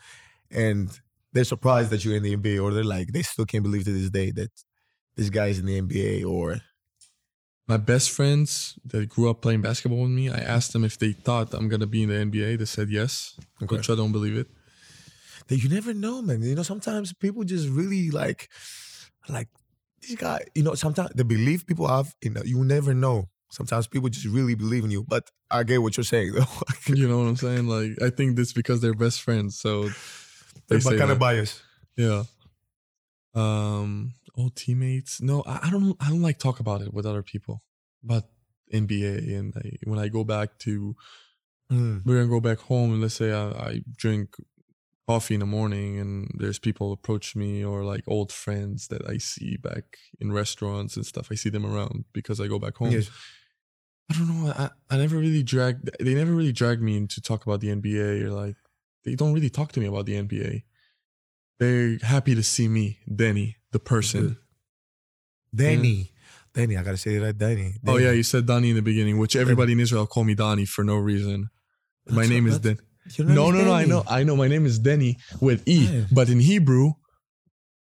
and they're surprised that you're in the NBA, or they're like, they still can't believe to this day that this guy's in the NBA. Or my best friends that grew up playing basketball with me i asked them if they thought i'm gonna be in the nba they said yes Okay. which i don't believe it that you never know, man. You know, sometimes people just really like, like this guy. You know, sometimes the belief people have, you know, you never know. Sometimes people just really believe in you. But I get what you're saying, [LAUGHS] though. you know what i'm saying like i think that's because they're best friends so they They're kind of biased. Yeah. Um, old teammates. No, I, I don't. I don't like talk about it with other people. About NBA and I, when I go back to, Mm. we're gonna go back home and let's say I, I drink coffee in the morning and there's people approach me or like old friends that I see back in restaurants and stuff. I see them around because I go back home. Yes. I don't know. I, I never really dragged. They never really dragged me into talk about the NBA or like they don't really talk to me about the NBA. They're happy to see me, Danny, the person. Mm-hmm. Danny. Mm. Danny, I gotta say that, right, Danny. Oh yeah, you said Danny in the beginning, which everybody in Israel call me Danny for no reason. My That's name what- is Den. No, no, no. I know, I know. My name is Denny with E, but in Hebrew,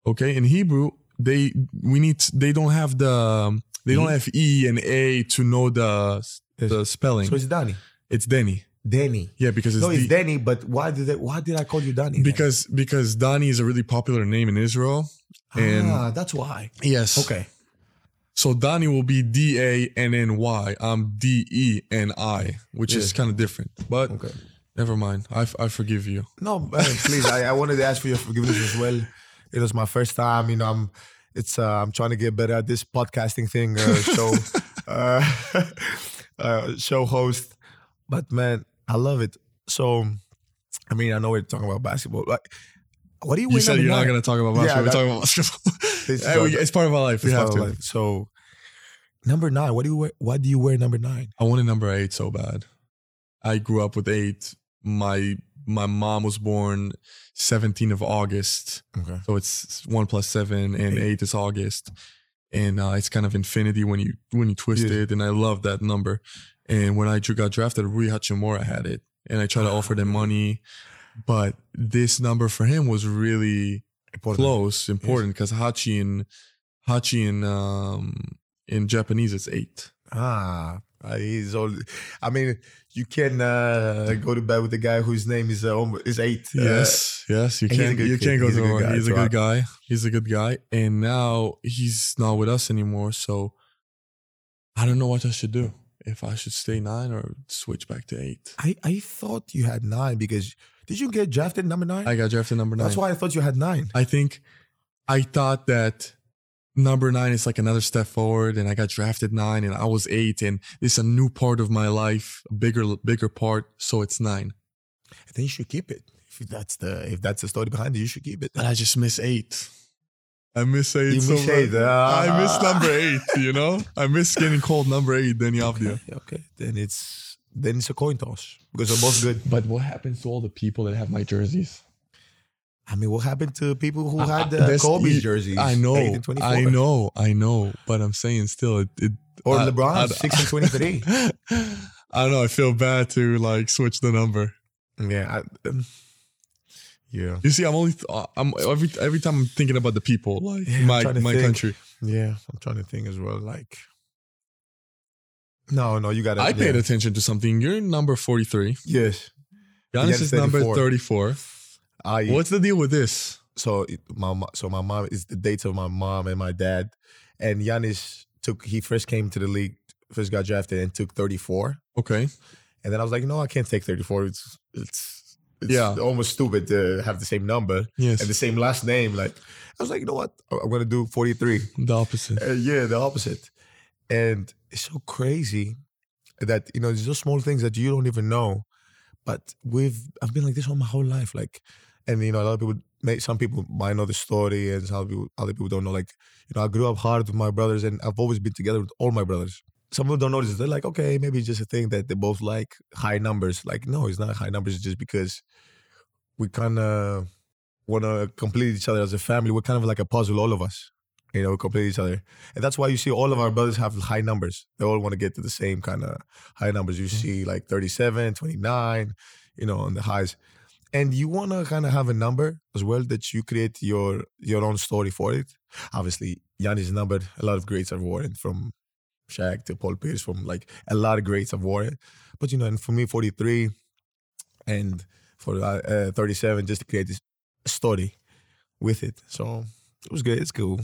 okay, in Hebrew, they we need they don't have the They don't E? have E and A to know the the spelling. So it's Danny. it's Denny. Danny. Yeah, because it's, No, it's D- Danny. But why did they, why did I call you Danny? then? because because Donnie is a really popular name in Israel. and- ah, that's why. Yes. Okay. So Danny will be D A N N Y. I'm D E N I, which is kind of different. But Okay. Never mind. I, I forgive you. No, please. I, I wanted to ask for your forgiveness as well. It was my first time. You know, I'm. It's. Uh, I'm trying to get better at this podcasting thing. Uh, show. [LAUGHS] uh, uh, show host. But man, I love it. So, I mean, I know we're talking about basketball. Like, what do you? You said you're not going to talk about Yeah, basketball. We're that- talking about basketball. This [LAUGHS] Hey, we- it's part of our life. We have to. life. So, number nine. What do you wear? Why do you wear number nine? I wanted number eight so bad. I grew up with eight. My my mom was born 17th of August. Okay. So it's one plus seven, and Eight. eight is August, and uh, it's kind of infinity when you when you twist it. And I love that number. And when I got drafted, Rui Hachimura had it, and I tried to offer them money, but this number for him was really Important. close, important because Hachi in Hachi in um in Japanese it's eight. Ah, he's all. I mean, you can uh, go to bed with the guy whose name is uh, is eight. Uh, Yes, yes, you can't you kid. can't go He's to wrong. guy, He's a good guy. He's a good guy, and now he's not with us anymore. So I don't know what I should do. If I should stay nine or switch back to eight. I I thought you had nine because did you get drafted number nine? I got drafted number nine. That's why I thought you had nine. I think I thought that number nine is like another step forward, and I got drafted nine, and I was eight, and it's a new part of my life, a bigger bigger part. So it's nine. i think you should keep it. If that's the if that's the story behind it, you should keep it. But I just miss eight. I miss eight You so miss eight, ah. I miss number eight. You know, I miss getting called number eight. Deni Avdija. Okay, okay. Then it's then it's a coin toss because they're both good. But what happens to all the people that have my jerseys? I mean, what happened to people who had the uh, you- jerseys? I know, eight and 24. I know, I know. But I'm saying still, it. it Or I- LeBron, I- six and twenty-three. [LAUGHS] I don't know. I feel bad to like switch the number. yeah, I, um, yeah, You see, I'm only. uh, I'm every every time I'm thinking about the people, like Yeah, my my think. country. yeah. I'm trying to think as well. Like, no, no, you got to. I paid attention to something. You're number 43. Yes, Giannis is number 34. 34. I. What's the deal with this? so it- my mo- so my mom is the dates of my mom and my dad, and Giannis took he first came to the league, first got drafted and took 34, Okay. and then I was like, no, I can't take 34. It's it's it's Yeah. almost stupid to have the same number Yes. and the same last name. Like I was like, you know what, I'm gonna do 43. the opposite. Uh, yeah, the opposite. And it's so crazy that you know there's just small things that you don't even know. But we've I've been like this all my whole life. Like, and you know a lot of people, may, some people might know the story, and some people, other people don't know. Like, you know, I grew up hard with my brothers, and I've always been together with all my brothers. Some people don't notice. They're like, okay, maybe it's just a thing that they both like high numbers. Like, no, it's not high numbers. It's just because we kind of want to complete each other as a family. We're kind of like a puzzle, all of us. You know, we complete each other. And that's why you see all of our brothers have high numbers. They all want to get to the same kind of high numbers. You mm. see like 37, 29, you know, on the highs. And you want to kind of have a number as well that you create your your own story for it. Obviously, Giannis' number, A lot of greats are worn from Shaq to Paul Pierce, from like a lot of greats worn it. But, you know, and for me, 43 and for uh, uh, 37, just to create this story with it. So it was good. It's cool.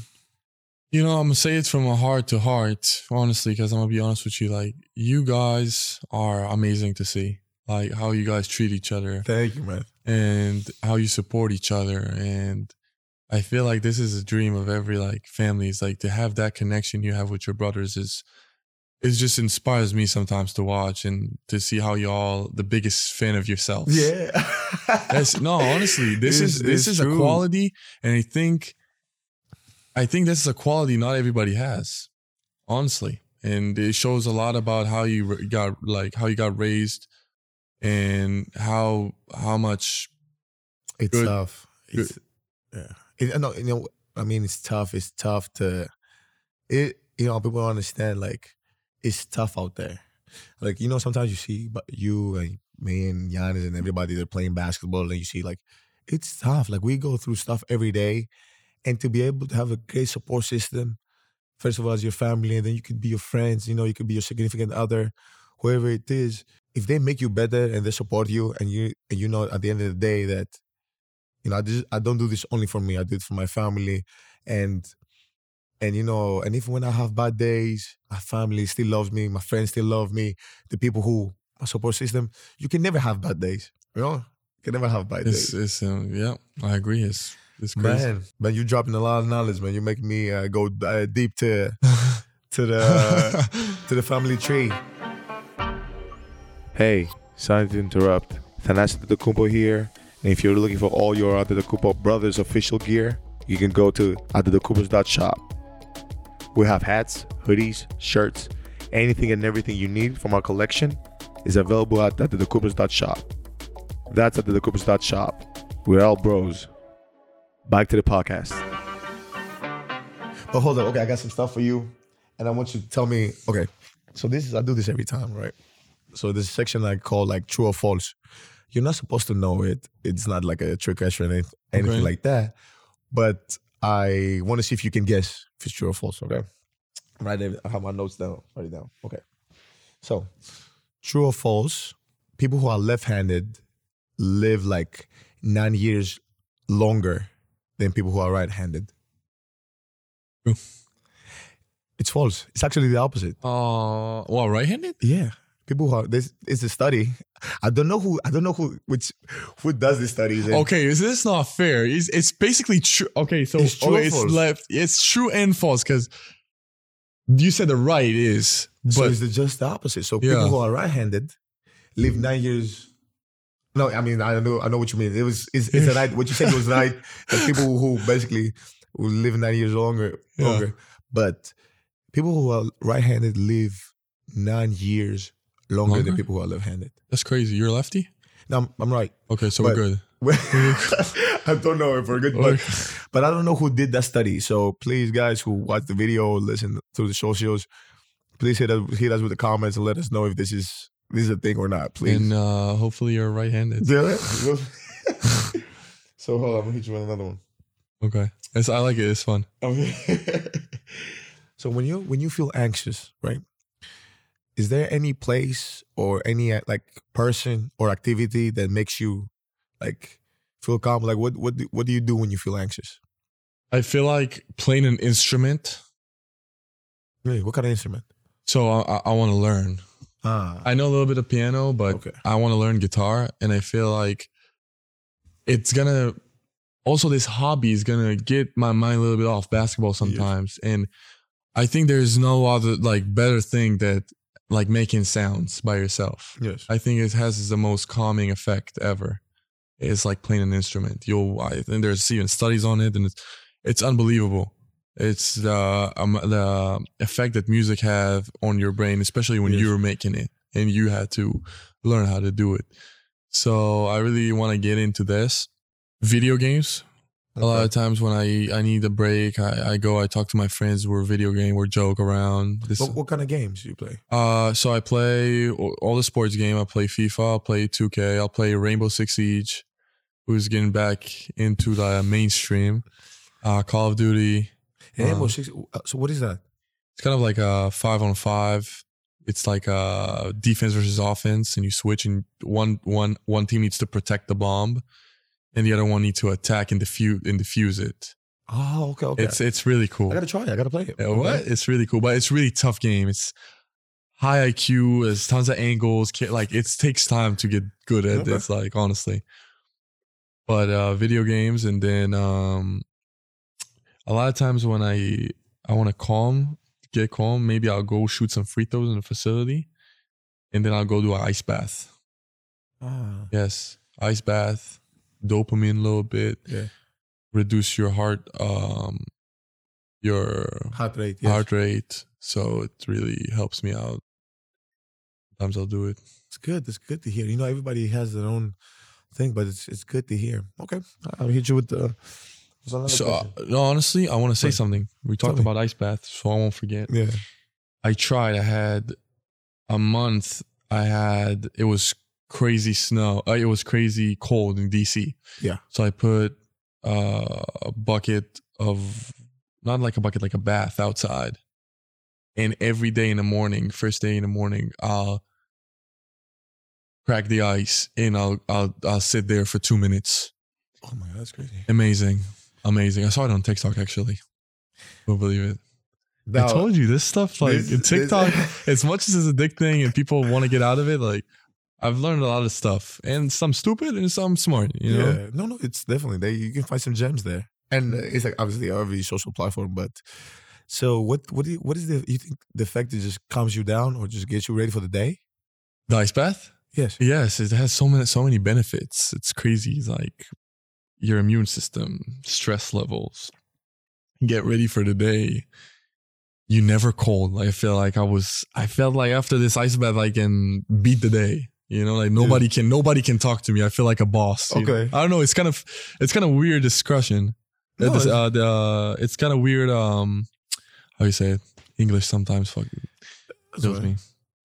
You know, I'm gonna say it from a heart to heart, honestly, because I'm gonna be honest with you. Like, you guys are amazing to see. Like how you guys treat each other Thank you, man. and how you support each other. And I feel like this is a dream of every like family. It's like to have that connection you have with your brothers is it just inspires me sometimes to watch and to see how y'all the biggest fan of yourselves. Yeah. [LAUGHS] Yes, no, honestly, this It's- is this is a quality, and I think, I think this is a quality not everybody has, honestly, and it shows a lot about how you got like how you got raised, and how how much It's Good. tough. It's, yeah. It, no, you know, I mean, it's tough. It's tough to, it. You know, people don't understand. Like, it's tough out there. Like, you know, sometimes you see, but you and me and Giannis and everybody they're playing basketball, and you see, like, it's tough. Like, we go through stuff every day, and to be able to have a great support system first of all as your family, and then you could be your friends. You know, you could be your significant other, whoever it is. If they make you better and they support you, and you and you know at the end of the day that, you know, I just I don't do this only for me. I do it for my family, and and you know, and even when I have bad days, my family still loves me. My friends still love me. The people who my support system, you can never have bad days. You know, you can never have bad It's, days. it's um, yeah, I agree. It's it's crazy. Man, man, you dropping a lot of knowledge, man. You make me uh, go uh, deep to [LAUGHS] to the to the family tree. Hey, sorry to interrupt. Thanas Antetokounmpo here. And if you're looking for all your Antetokounmpo Brothers official gear, you can go to antetokounmpos.shop. We have hats, hoodies, shirts, anything and everything you need from our collection is available at antetokounmpos.shop. That's antetokounmpos.shop. We're all bros. Back to the podcast. But hold on, okay, I got some stuff for you, and I want you to tell me. Okay, so this is I do this every time, right? So this section I call like true or false. You're not supposed to know it. It's not like a trick question or anything, anything Okay. like that. But I want to see if you can guess if it's true or false. Okay, right. I have my notes down. Write it down. Okay. So, true or false? People who are left-handed live like nine years longer than people who are right-handed. True. It's false. It's actually the opposite. Uh, well, right-handed. Yeah. People who are this is a study. I don't know who I don't know who which who does these studies. Okay, is this not fair? It's, it's basically true. Okay, so It's true okay, it's left. It's true and false because you said the right is, So but it's the- just the opposite. So Yeah. people who are right-handed live nine years. No, I mean I know I know what you mean. It was it's, it's a [LAUGHS] right. What you said was right. People who basically will live nine years longer Yeah. longer, but people who are right-handed live nine years longer, than Longer? people who are left-handed. that's crazy. You're a lefty. No, I'm, I'm right. Okay, so But- [LAUGHS] we're good. [LAUGHS] I don't know if we're good, but [LAUGHS] but I don't know who did that study. So please, guys who watch the video, listen to the socials, please hit us hit us with the comments and let us know if this is this is a thing or not. Please. and uh, hopefully you're right-handed. Yeah. so hold on, I'm gonna hit you with another one. Okay, it's I like it. It's fun. Okay. so when you when you feel anxious, right? Is there any place or any uh, like person or activity that makes you like feel calm? Like what what do, what do you do when you feel anxious? I feel like playing an instrument. Really? What kind of instrument? So I, I, I want to learn. Ah, I know a little bit of piano, but Okay. I want to learn guitar, and I feel like it's gonna. Also, this hobby is gonna get my mind a little bit off basketball sometimes, and I think there's no other like better thing that like making sounds by yourself. yes. I think it has the most calming effect ever. It's like playing an instrument. You'll, I think there's even studies on it, and it's it's unbelievable. It's the um, the effect that music have on your brain, especially when Yes. you're making it and you had to learn how to do it. So I really want to get into this. Video games. A lot of times when I I need a break, I, I go, I talk to my friends. We're video game, we're joke around. This, What, what kind of games do you play? uh, so I play all the sports game. I play FIFA. I'll play 2K. I'll play Rainbow Six Siege, who's getting back into the mainstream. Uh, Call of Duty. Rainbow Uh, Six. uh, So what is that? It's kind of like a five on five. It's like a defense versus offense, and you switch, and one one one team needs to protect the bomb, and the other one need to attack and defuse and defuse it. Oh, okay, okay. It's it's really cool. I gotta try it. I gotta play it. Yeah, what? It's really cool, but it's really tough game. It's high IQ. There's tons of angles. Like it takes time to get good at Okay. this. Like honestly, but uh, video games, and then um, a lot of times when I I want to calm, get calm, maybe I'll go shoot some free throws in the facility, and then I'll go do an ice bath. Ah, Yes, ice bath, dopamine a little bit, yeah. reduce your heart um your Heart rate. Yes. heart rate. So it really helps me out. Sometimes I'll do it. It's good. It's good to hear. You know, everybody has their own thing, but it's it's good to hear. Okay, I'll hit you with the. So uh, no, honestly, I want to say Right. something. We talked about ice bath, so I won't forget. yeah. I tried. I had a month. I had it was crazy snow. Uh, it was crazy cold in DC. Yeah. So I put uh, a bucket of not like a bucket, like a bath outside, and every day in the morning, first day in the morning, I'll crack the ice and I'll I'll I'll sit there for two minutes. Oh my god, that's crazy. Amazing, amazing. I saw it on TikTok actually. Won't believe it. I told you this stuff like this- in this- TikTok. [LAUGHS] as much as it's addicting and people want to get out of it, like I've learned a lot of stuff and some stupid and some smart. You know, yeah, no, no, it's definitely there. You can find some gems there, and uh, it's like obviously every social platform. But so, what, what do you, what is the you think the effect that just calms you down or just gets you ready for the day? the ice bath. Yes. Yes, it has so many so many benefits. It's crazy. It's like your immune system, stress levels, get ready for the day. You never cold. I feel like I was. I felt like after this ice bath, I can beat the day. You know, like nobody can nobody can talk to me. I feel like a boss. you know? Okay. I don't know. It's kind of it's kind of weird discussion. No, it's- uh, the, uh, it's kind of weird. Um, how you say it? English sometimes fuck kills me.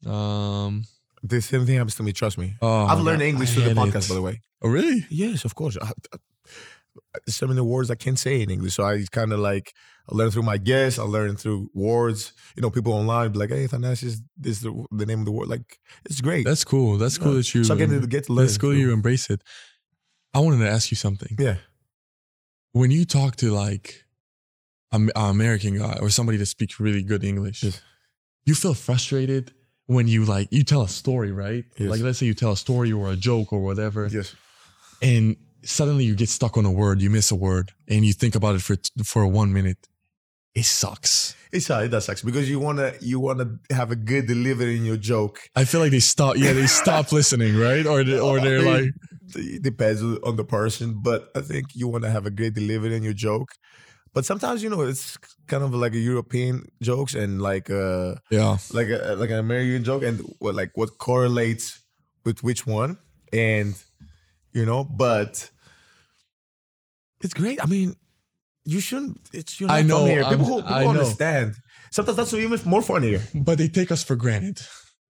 Um, The same thing happens to me. Trust me. oh I've learned English I through the podcast, it. by the way. Oh, really? Yes, of course. I, I, some of the words I can't say in English, so I kind of like I learn through my guests. I learn through words. You know, people online be like, "Hey, Thanasis, this is the, the name of the word." Like, it's great. That's cool. That's cool Yeah. that you. so I get to get to learn. that's cool you embrace it. I wanted to ask you something. Yeah. When you talk to like an American guy or somebody that speaks really good English, Yes. you feel frustrated when you like you tell a story, right? Yes. Like let's say you tell a story or a joke or whatever, Yes. and suddenly you get stuck on a word, you miss a word, and you think about it for for one minute. It sucks. It's it does sucks because you wanna you wanna have a good delivery in your joke. I feel like they stop. Yeah, they stop [LAUGHS] listening, right? Or they, or they're like, it depends on the person, but I think you want to have a great delivery in your joke. But sometimes you know it's kind of like a European jokes and like uh yeah, like a like an American joke and what like what correlates with which one and you know but it's great. I mean, you shouldn't. It's you're not I know, here. People, I'm- who, people I know. understand. Sometimes that's even more funnier. but they take us for granted.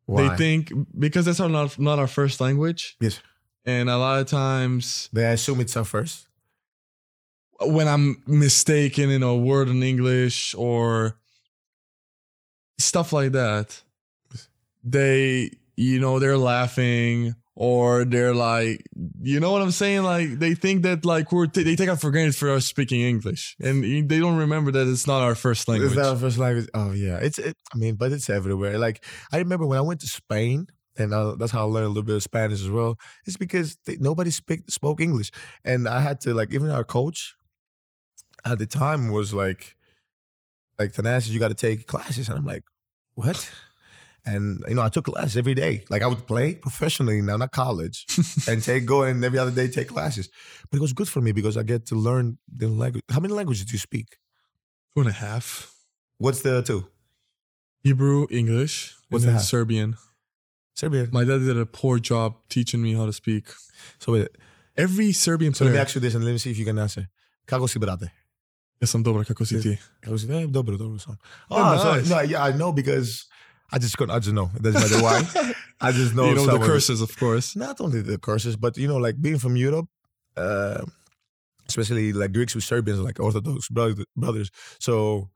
Why? They think because that's our not not our first language, yes. and a lot of times They assume it's our first. when I'm mistaken in a word in English or stuff like that, they you know they're laughing or they're like you know what I'm saying like they think that like we're t- they take it for granted for us speaking English and they don't remember that it's not our first language. It's not our first language? Oh yeah, it's. It, I mean, but it's everywhere. Like I remember when I went to Spain, and uh, that's how I learned a little bit of Spanish as well. It's because they, nobody speak, spoke English, and I had to like even our coach at the time was like, like Thanasis, you got to take classes, and I'm like, what? And you know, I took classes every day. Like I would play professionally now, not college, [LAUGHS] and take go and every other day take classes. But it was good for me because I get to learn the language. How many languages do you speak? Two and a half. What's the two? Hebrew, English, What's and then that? Serbian. Serbian. My dad did a poor job teaching me how to speak. So wait, Every Serbian so let me ask you this and let me see if you can answer. Kako si brate? Ja sam dobra kako si ti. Kako si, dobro, dobro sam. Oh, so, nice. no, yeah, I know because I just couldn't, I just know. It doesn't matter why. I just [LAUGHS] know you know the curses, of course. Not only the curses, but you know, like being from Europe, uh, especially like Greeks with Serbians, like Orthodox brother, brothers. So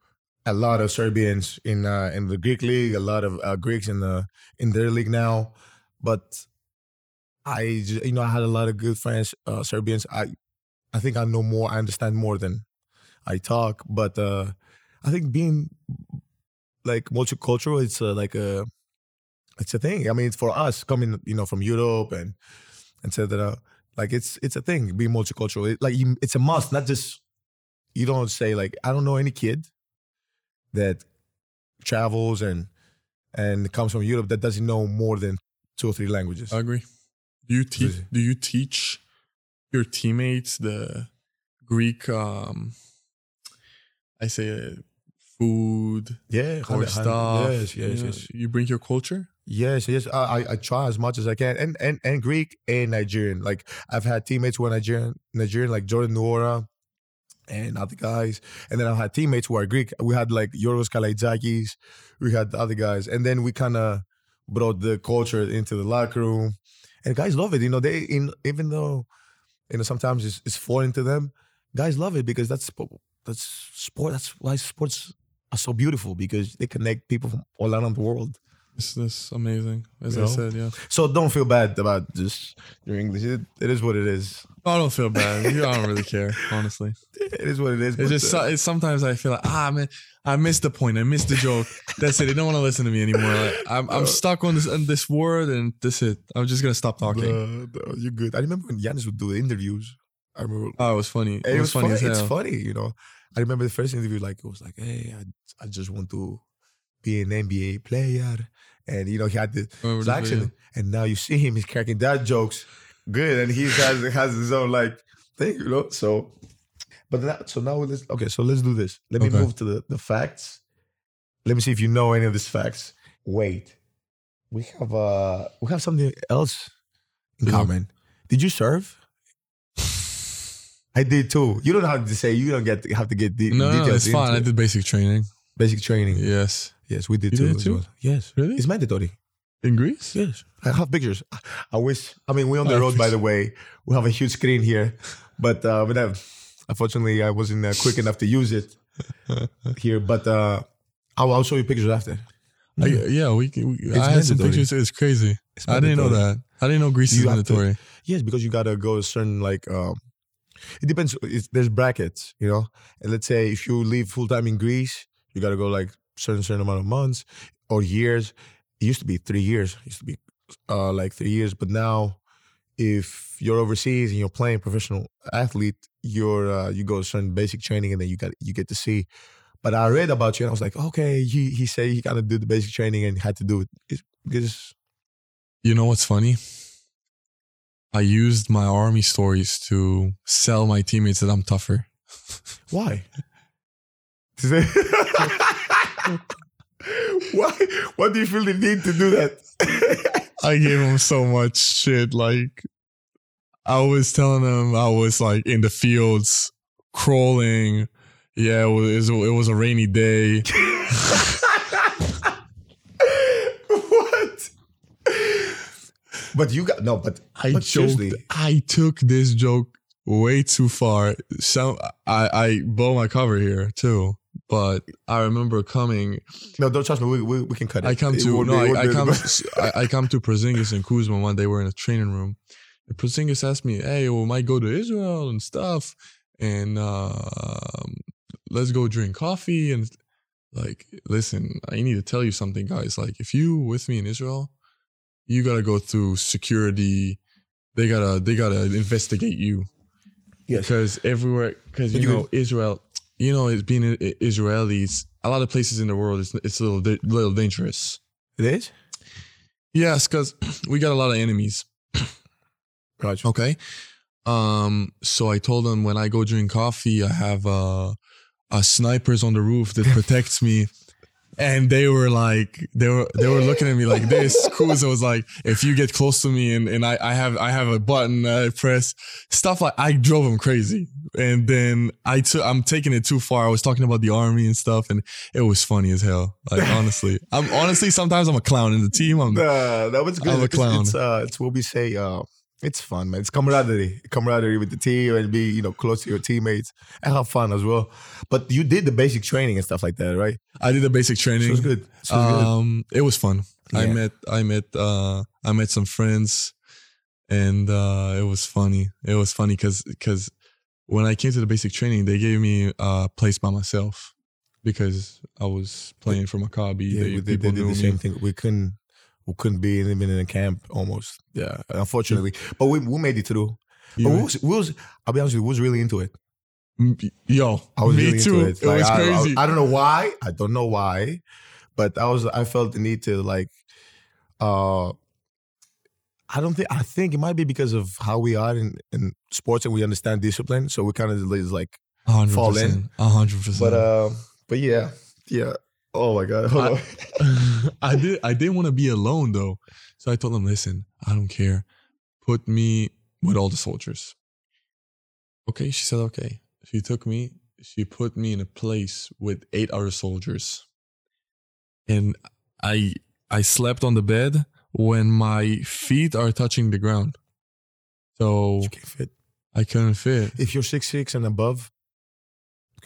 a lot of Serbians in uh, in the Greek league, a lot of uh, Greeks in the in their league now. But I, just, you know, I had a lot of good friends, uh, Serbians. I, I think I know more. I understand more than I talk. But uh, I think being like multicultural, it's uh, like a, it's a thing. I mean, it's for us coming, you know, from Europe and etc. Like it's it's a thing. Being multicultural, it, like you, it's a must. Not just you don't say like I don't know any kid that travels and and comes from Europe that doesn't know more than two or three languages. I agree. Do you teach? Do you teach your teammates the Greek? um I say uh, food yeah, or 100, stuff. Yes, you yes, know, yes, You bring your culture. yes, yes. I, I I try as much as I can, and and and Greek and Nigerian. Like I've had teammates who are Nigerian, Nigerian like Jordan Nwora and other guys, and then I've had teammates who are Greek. We had like Yorgos Kalaitzakis, we had other guys, and then we kind of brought the culture into the locker room, and guys love it. You know, they in even though you know sometimes it's, it's foreign to them, guys love it because that's that's sport. That's why sports are so beautiful because they connect people from all around the world. It's this amazing, as You I know? said. Yeah. So don't feel bad about just your English. It, it is what it is. I don't feel bad. I don't really care, honestly. It is what it is. It's just uh, so- it's sometimes I feel like ah man, I missed the point. I missed the joke. That's it. They don't want to listen to me anymore. Like, I'm I'm stuck on this on this word, and that's it. I'm just gonna stop talking. uh, uh, you're good. I remember when Giannis would do the interviews. I remember Oh, it was funny. It, it, was, was funny, funny. It's funny, you know. I remember the first interview, like it was like, "Hey, I, I just want to be an NBA player," and you know he had this accent, video? and now you see him, he's cracking dad jokes, good, and he has [LAUGHS] has his own like thing, you know. So, but now, so now let's okay. So let's do this. Let me Okay. move to the the facts. Let me see if you know any of these facts. Wait, we have uh we have something else in common. Did you serve? I did too. You don't have to say. You don't get have to get the No, no, details. it's fine. I did basic training. basic training. Yes. Yes, we did You too. did as too? well. Yes, Really? it's mandatory. In Greece? Yes, I have pictures. I wish. I mean, we're on the Oh, road, by the way. We have a huge screen here, but uh, but uh, unfortunately, I wasn't uh, quick enough to use it [LAUGHS] here. But uh, I'll, I'll show you pictures after. I, yeah, we. can- we It's I had some mandatory. pictures. It's crazy. It's I didn't know mandatory. that. I didn't know Greece You is have to- mandatory. Yes, because you gotta go a certain like. Um, it depends. It's, there's brackets, you know. And let's say if you live full time in Greece, you gotta go like certain certain amount of months or years. It used to be three years. It used to be uh, like three years, but now if you're overseas and you're playing professional athlete, you're uh, you go certain basic training and then you got you get to see. But I read about you and I was like, okay, he he said he kind of did the basic training and had to do it because You know what's funny? I used my army stories to sell my teammates that I'm tougher. [LAUGHS] Why? [LAUGHS] Why? Why do you feel the need to do that? [LAUGHS] I gave them so much shit. Like, I was telling them I was like in the fields crawling. Yeah, it was, it was a rainy day. But you got no. But I But joked. I took this joke way too far. So I I blow my cover here too. But I remember coming. no, don't trust me. We, we, we can cut it. I come to no. be- I, I come. I, I come to Porzingis and Kuzma one day. We're in a training room. And Porzingis asked me, "Hey, we might go to Israel and stuff, and um, let's go drink coffee and like listen. I need to tell you something, guys. Like, if you with me in Israel, you gotta go through security. They gotta they gotta investigate you Yes. because everywhere because you you know Israel, you know, it's being Israelis. A lot of places in the world, it's it's a little di- little dangerous. It is. Yes, because we got a lot of enemies. Right. Okay. Um. So I told them when I go drink coffee, I have uh, uh snipers on the roof that [LAUGHS] protects me. And they were like, they were they were looking at me like this. [LAUGHS] Kuz was like, if you get close to me and, and I, I have I have a button I press stuff like I drove him crazy. And then I took I'm taking it too far. I was talking about the army and stuff, and it was funny as hell. Like [LAUGHS] honestly, I'm honestly sometimes I'm a clown in the team. I'm Uh, that was good. I'm a It's- clown. It's, uh, it's what we say. Uh, it's fun, man. It's camaraderie, camaraderie with the team, and be you know close to your teammates and have fun as well. But you did the basic training and stuff like that, right? I did the basic So training. it was good. So it was good. um it was fun i met i met uh i met some friends and uh it was funny it was funny because because when i came to the basic training they gave me a place by myself because i was playing for maccabi Yeah, they, they, they did the me same thing. We couldn't, we couldn't be even in a camp almost. Yeah, unfortunately. But we, we made it through. You- But we was, we was, I'll be honest with you, we was really into it. yo I was me really too into it, it. Was I, I- crazy I, don't know why. I don't know why, but I was. I felt the need to like. uh I don't think. I think it might be because of how we are in, in sports and we understand discipline. So we kind of like. A hundred fall in. hundred percent. But uh, but yeah, yeah. Oh my god. Hold I- on. [LAUGHS] I did I didn't want to be alone though. So I told them, listen, I don't care. Put me with all the soldiers. Okay, she said okay. She took me, she put me in a place with eight other soldiers. And I I slept on the bed when my feet are touching the ground. So You can't fit. I couldn't fit. If you're six six and above,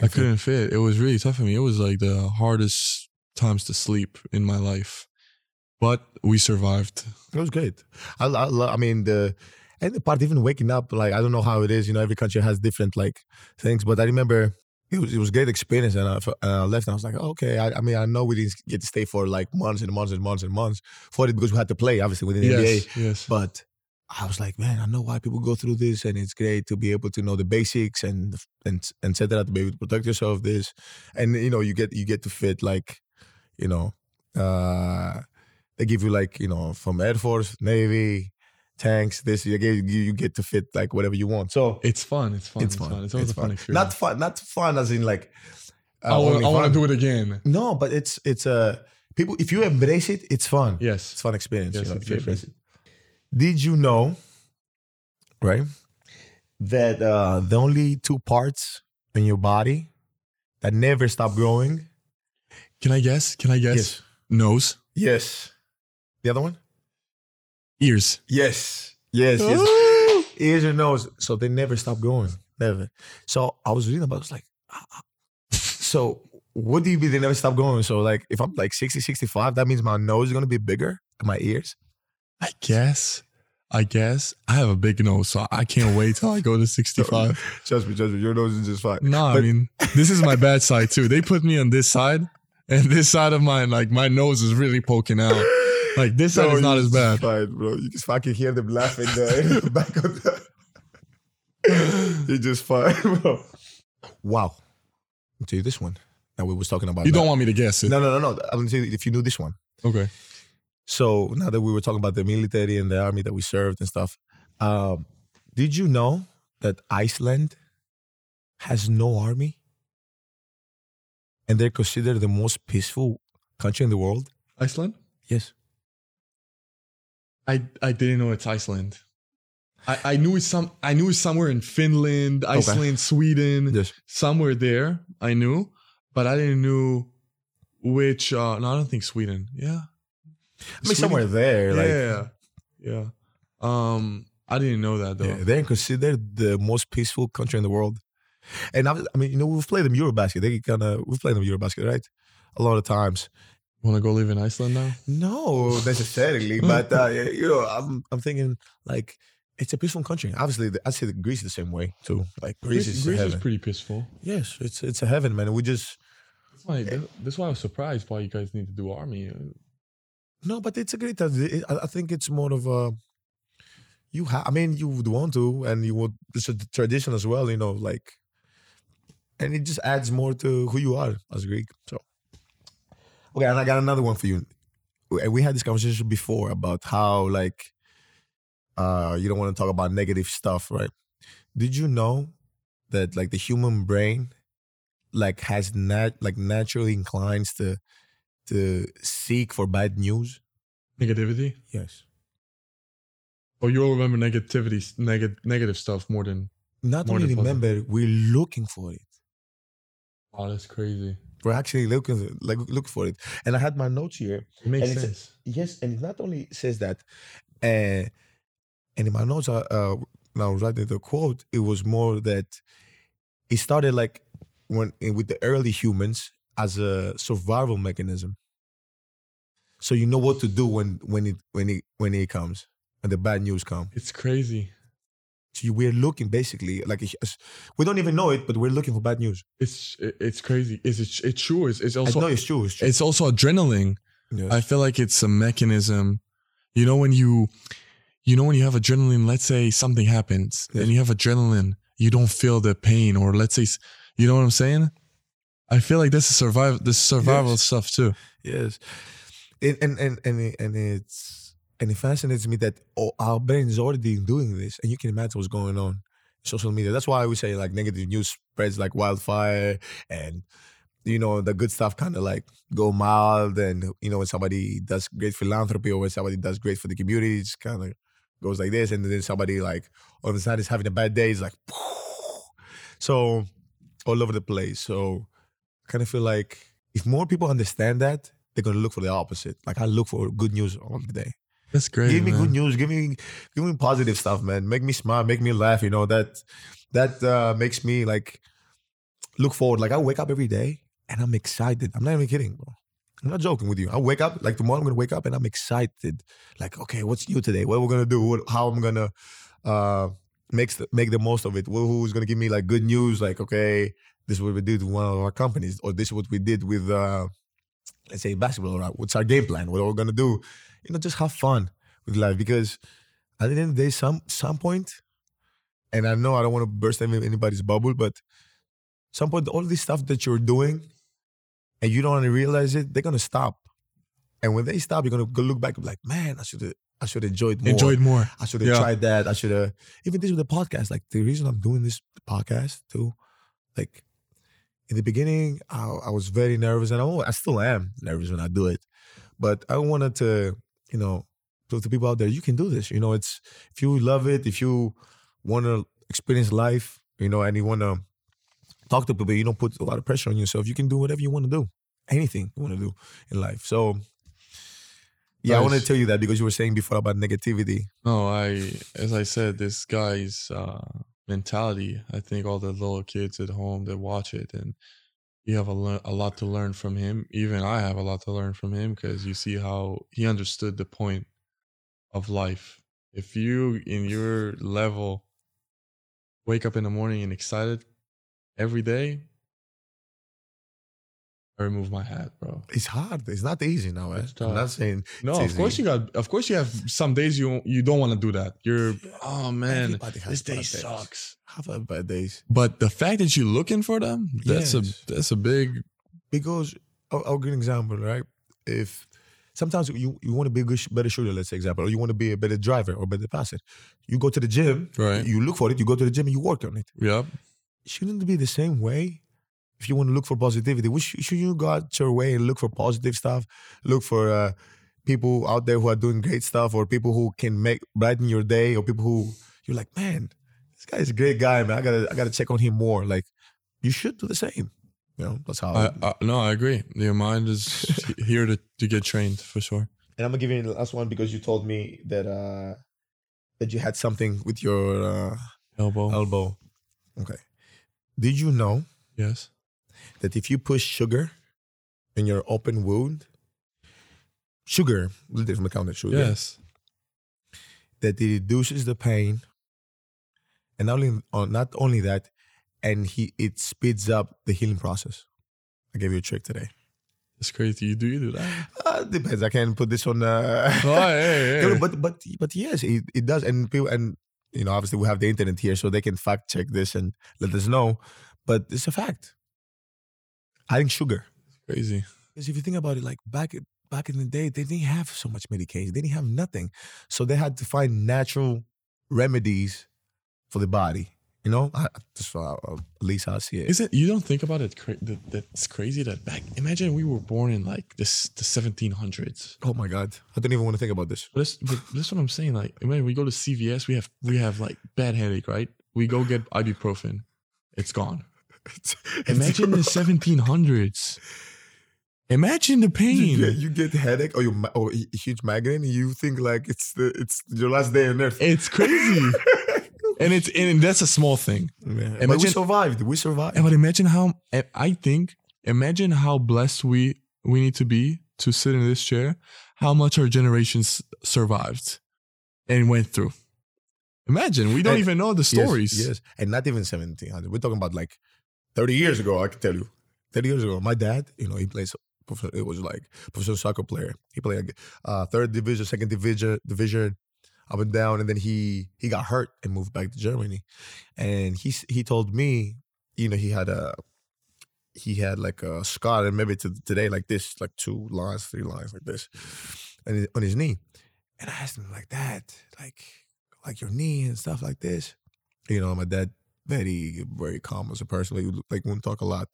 I couldn't fit. It was really tough for me. It was like the hardest times to sleep in my life, but we survived. It was great. I, I, I mean the and the part even waking up like I don't know how it is. You know, every country has different like things, but I remember it was it was great experience, and I, and I left and I was like, okay. I, I mean, I know we didn't get to stay for like months and months and months and months for it because we had to play obviously within the NBA. Yes, yes. But I was like, man, I know why people go through this, and it's great to be able to know the basics and and and etc. To be able to protect yourself. This, and you know, you get you get to fit like, you know, uh, they give you like you know from Air Force, Navy, tanks. This you get you, get to fit like whatever you want. So It's fun. It's fun. it's fun. It's always a fun experience. Not fun. Not fun as in like. I want. I want to do it again. No, but it's it's a people. If you embrace it, it's fun. Yes, it's fun experience. Yes, you know, it's Did you know, right, that uh, the only two parts in your body that never stop growing? Can I guess? Can I guess? Yes. Nose, Yes. The other one? ears. Yes. Yes. Yes. Ears and nose. So they never stop growing. Never. So I was reading about it. I was like, ah, ah. so what do you mean they never stop growing? So like if I'm like 60, 65, that means my nose is gonna be bigger and my ears. I guess. I guess I have a big nose, so I can't wait till I go to [LAUGHS] 65. Trust me, trust me, your nose is just fine. No, I mean this is my bad side too. They put me on this side, and this side of mine, like my nose is really poking out. Like this side is not as bad. Fine, bro. You just fucking hear them laughing there in the back of the. [LAUGHS] You're just fine, [LAUGHS] bro. Wow. I'll tell you this one that we was talking about. You now. don't want me to guess it. No, no, no, no. I'm gonna tell you if you knew this one. Okay. So now that we were talking about the military and the army that we served and stuff, um, did you know that Iceland has no army, and they're considered the most peaceful country in the world? Iceland? Yes. I I didn't know it's Iceland. I, I knew it's some I knew it's somewhere in Finland, Iceland, Sweden, Yes. somewhere there. I knew, but I didn't know which. Uh, no, I don't think Sweden. Yeah, I mean, somewhere there, like yeah, yeah. Um, I didn't know that though. Yeah, they're considered the most peaceful country in the world. And I, I mean, you know, we've played them Eurobasket. They kind of we've played them Eurobasket, right? A lot of times. Want to go live in Iceland now? No, necessarily, [LAUGHS] but uh, you know, I'm I'm thinking like it's a peaceful country. Obviously, I see the Greece the same way too. Like Greece, is Greece heaven. is pretty peaceful. yes, it's it's a heaven, man. We just That's why that's why I was surprised why you guys need to do army. No, but it's a great. I think it's more of a. You have, I mean, you would want to, and you would. It's a tradition as well, you know, like, and it just adds more to who you are as a Greek. So, okay, and I got another one for you. We had this conversation before about how like, uh, you don't want to talk about negative stuff, right? Did you know that like the human brain, like has nat like naturally inclines to to seek for bad news? Negativity. Yes. Or you'll remember negativity, neg- negative stuff more than. Not More only than positive. remember, we're looking for it. Oh, that's crazy. We're actually looking like look for it. And I had my notes here. It makes And it's a- sense. Yes, and it not only says that, uh, and in my notes, uh, uh, I was writing the quote, it was more that it started like when with the early humans as a survival mechanism. So you know what to do when when it when it when it comes when the bad news come. It's crazy. So you, we're looking basically like we don't even know it, but we're looking for bad news. It's it's crazy. Is it? It's true. It's, it's also know it's true. It's true. it's also adrenaline. Yes. I feel like it's a mechanism. You know when you, you know when you have adrenaline. Let's say something happens Yes. and you have adrenaline, you don't feel the pain, or let's say, you know what I'm saying. I feel like this is survival. This survival Yes. stuff too. Yes, and and and and, it, and it's and it fascinates me that oh, our brain is already doing this, and you can imagine what's going on in social media. That's why we say like negative news spreads like wildfire, and you know the good stuff kind of like go mild, and you know when somebody does great philanthropy or when somebody does great for the community, it's kind of goes like this, and then somebody like all of a sudden is having a bad day, it's like [LAUGHS] so all over the place. So I kind of feel like if more people understand that, they're gonna look for the opposite. Like I look for good news all the day. That's great. give me man. good news. Give me give me positive stuff, man. Make me smile. Make me laugh. You know that that uh, makes me like look forward. Like I wake up every day and I'm excited. I'm not even kidding, bro. I'm not joking with you. I wake up like tomorrow. I'm gonna wake up and I'm excited. Like, okay, what's new today? What we're gonna do? What, how I'm gonna uh, make the, make the most of it? Who- Who's gonna give me like good news? Like, okay, this is what we did with one of our companies, or this is what we did with, uh, let's say, basketball. Or what's our game plan? What are we gonna do? You know, just have fun with life because at the end of the day, some some point, and I know I don't want to burst anybody's bubble, but some point, all this stuff that you're doing and you don't realize it, they're gonna stop. And when they stop, you're gonna look back and be like, man, I should have I should have enjoyed more. Enjoyed more. I should have Yeah. tried that. I should have even this with the podcast. Like the reason I'm doing this podcast too, like in the beginning, I, I was very nervous, and I, I still am nervous when I do it. But I wanted to, you know, prove to people out there, you can do this. You know, it's if you love it, if you want to experience life, you know, and you want to talk to people, you don't put a lot of pressure on yourself. You can do whatever you want to do, anything you want to do in life. So. Yeah, I want to tell you that because you were saying before about negativity. No, I as I said, this guy's uh, mentality. I think all the little kids at home that watch it, and you have a, le- a lot to learn from him. Even I have a lot to learn from him because you see how he understood the point of life. If you in your level wake up in the morning and excited every day, I remove my hat, bro. It's hard. It's not easy now. Eh? I'm not saying No, of course you got. Of course you have some days you you don't want to do that. You're oh man, this day days. sucks. have a bad days But the fact that you're looking for them, that's Yes. a that's a big because I'll, I'll give an example. Right? If sometimes you you want to be a good, better shooter, let's say example, or you want to be a better driver or better passer, you go to the gym. right. You look for it. You go to the gym and you work on it. Yep. Shouldn't it be the same way? If you want to look for positivity, sh- should you go out your way and look for positive stuff? Look for uh, people out there who are doing great stuff, or people who can make brighten your day, or people who you're like, man, this guy is a great guy, man. I gotta I gotta check on him more. Like, you should do the same. You know, that's how. I, I, no, I agree. Your mind is [LAUGHS] here to, to get trained for sure. and I'm gonna give you the last one because you told me that uh that you had something with your uh, Elbow. elbow. Okay. Did you know yes. That if you push sugar in your open wound, sugar, a little different kind of sugar, Yes. that it reduces the pain, and not only uh, not only that, and he it speeds up the healing process. I gave you a trick today. It's crazy. You do you do that? Uh, depends. I can put this on. Uh, Oh, hey, hey. [LAUGHS] but but but yes, it, it does, and people and you know obviously we have the internet here, so they can fact check this and let us know. But it's a fact. Adding sugar, crazy. because if you think about it, like back back in the day, they didn't have so much medication. They didn't have nothing, so they had to find natural remedies for the body. You know, I, just uh, at least I see it. Is it? You don't think about it? Cra- that, that's crazy. That back. Imagine we were born in like this the 1700s. oh my god, I don't even want to think about this. But that's, but that's what I'm saying. Like, imagine we go to CVS. We have we have like bad headache, right? We go get ibuprofen. It's gone. [LAUGHS] Imagine the 1700s. Imagine the you pain. get, you get headache or you or a huge migraine, and you think like it's the it's your last day on earth. It's crazy, [LAUGHS] and it's and that's a small thing. Yeah. but we survived. We survived. But imagine how I- think. Imagine how blessed we we need to be to sit in this chair. How much our generations survived and went through. Imagine we don't And- even know the Yes, stories. Yes, and not even seventeen hundred. We're talking about like thirty years ago. I can tell you, thirty years ago. My dad, you know, he plays. It was like professional soccer player. He played like, uh, third division, second division, division, up and down, and then he he got hurt and moved back to Germany. And he he told me, you know, he had a he had like a scar, and maybe to today like this, like two lines, three lines like this, and on his knee. And I asked him like that, like like your knee and stuff like this. You know, my dad very very calm as a person. Like, like wouldn't talk a lot.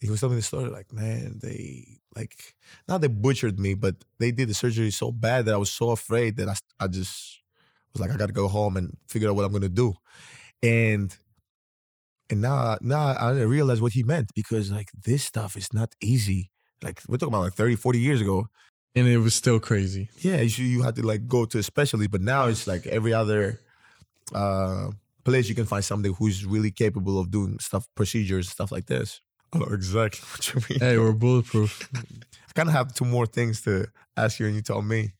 He was telling me the story like, man, they like not they butchered me, but they did the surgery so bad that I was so afraid that I I just was like I got to go home and figure out what I'm gonna do, and and now now I realize what he meant because like this stuff is not easy. Like we're talking about like 30, 40 years ago. And it was still crazy. Yeah, you, you had to like go to a specialist, but now it's like every other uh place you can find somebody who's really capable of doing stuff, procedures, stuff like this. I know exactly [LAUGHS] what you mean. Hey, we're bulletproof. [LAUGHS] I kind of have two more things to ask you, and you tell me.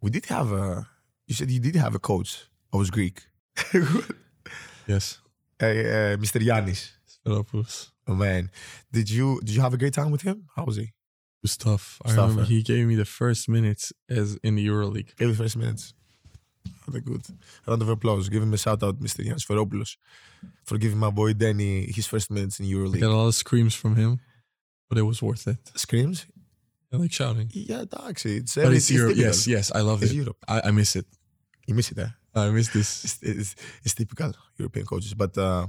We did have a. You said you did have a coach. I was Greek. [LAUGHS] yes. Hey, uh, Mr. Yanis. Sfairopoulos. Oh man, did you did you have a great time with him? How was he? It was tough. I tough, remember huh? he gave me the first minutes as in the EuroLeague. Give the first minutes. Very good. Round of applause. Give him a shout out, Mr. Yanis Sfairopoulos, for giving my boy Deni his first minutes in I got a lot of screams from him, but it was worth it. Screams? I like shouting. Yeah, actually, it's, But it's it's Europe. typical. Yes, yes, I love this. It's it. Europe. I, I miss it. You miss it, eh? I miss this. It's, it's, it's typical European coaches, but uh,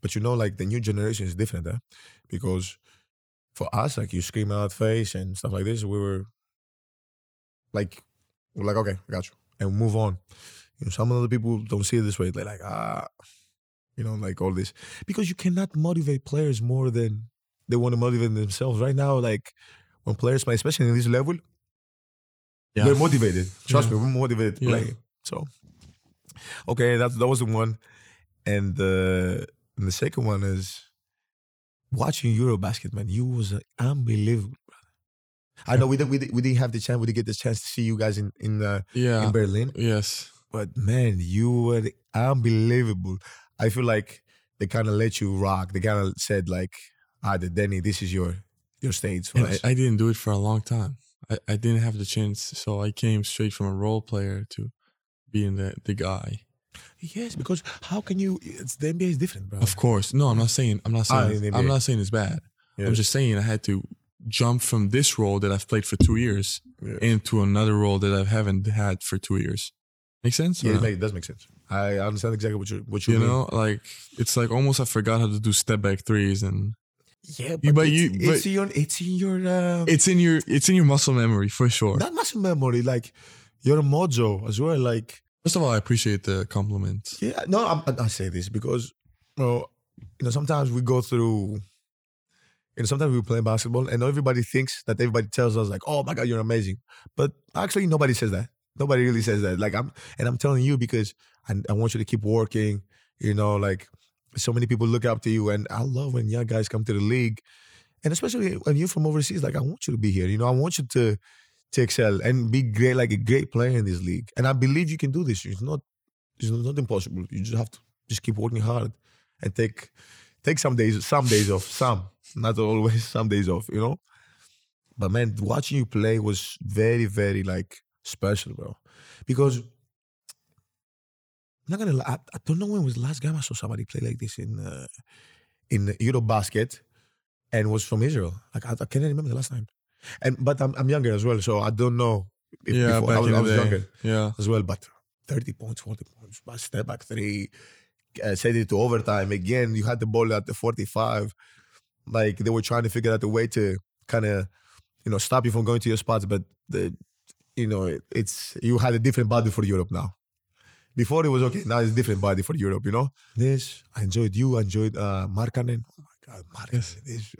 but you know, like the new generation is different, eh? Because for us, like you scream out face and stuff like this, we were like, we're like, okay, I got you, and move on. You know, some other people don't see it this way. They're like, ah, you know, like all this because you cannot motivate players more than they want to motivate themselves. Right now, like when players play, especially in this level, Yeah. we're motivated. Trust Yeah. me, we're motivated to Yeah. play. So, okay, that that was the one, and uh, and the second one is watching Eurobasket. Man, you was unbelievable. I know we didn't we, didn't- we didn't have the chance we didn't get the chance to see you guys in in uh, Yeah. in Berlin, Yes. but man, you were unbelievable. I feel like they kind of let you rock. They kind of said like, "Ah, the Deni, this is your your stage for I, I didn't do it for a long time. I, I didn't have the chance, so I came straight from a role player to being the the guy. yes, because how can you? It's the NBA is different, bro. Of course, no, I'm not saying I'm not Ah, saying in the I'm not saying it's bad. I'm just saying I had to jump from this role that I've played for two years Yes. into another role that I haven't had for two years. Make sense? Yeah, it, no? make, it does make sense. I understand exactly what you what you, you mean. know, like it's like almost I forgot how to do step back threes, and Yeah, You- but, but it's, you- it's in your it's in your uh, it's in your it's in your muscle memory for sure. not muscle memory. Like your mojo as well. Like First of all, I appreciate the compliment. yeah, no, I'm, I I say this because you know, you know sometimes we go through. Know, sometimes we play basketball and everybody thinks that everybody tells us like, "Oh my God, you're amazing," but actually nobody says that. Nobody really says that. Like I'm, and I'm telling you because I, I want you to keep working. You know, like so many people look up to you, and I love when young guys come to the league, and especially when you're from overseas. Like I want you to be here. You know, I want you to to excel and be great, like a great player in this league. And I believe you can do this. It's not, it's not impossible. You just have to just keep working hard and take take some days, some days off, some, not always, [LAUGHS] some days off. You know. But man, watching you play was very, very like special, bro. Because I'm not gonna lie, I, I don't know when was the last time I saw somebody play like this in uh, in Eurobasket and was from Israel. Like I, I can't remember the last time. And but I'm I'm younger as well, so I don't know. If yeah, before, I was, I was younger Yeah, as well. But 30 points, 40 points, but step back three, uh, set it to overtime again. You had the ball at the 45. Like they were trying to figure out a way to kind of, you know, stop you from going to your spots. But the, you know, it, it's you had a different body for Europe now. Before it was okay. Now it's a different body for Europe. You know. This I enjoyed you. I enjoyed uh, Markkanen. Oh my God, Markkanen. Yes. This,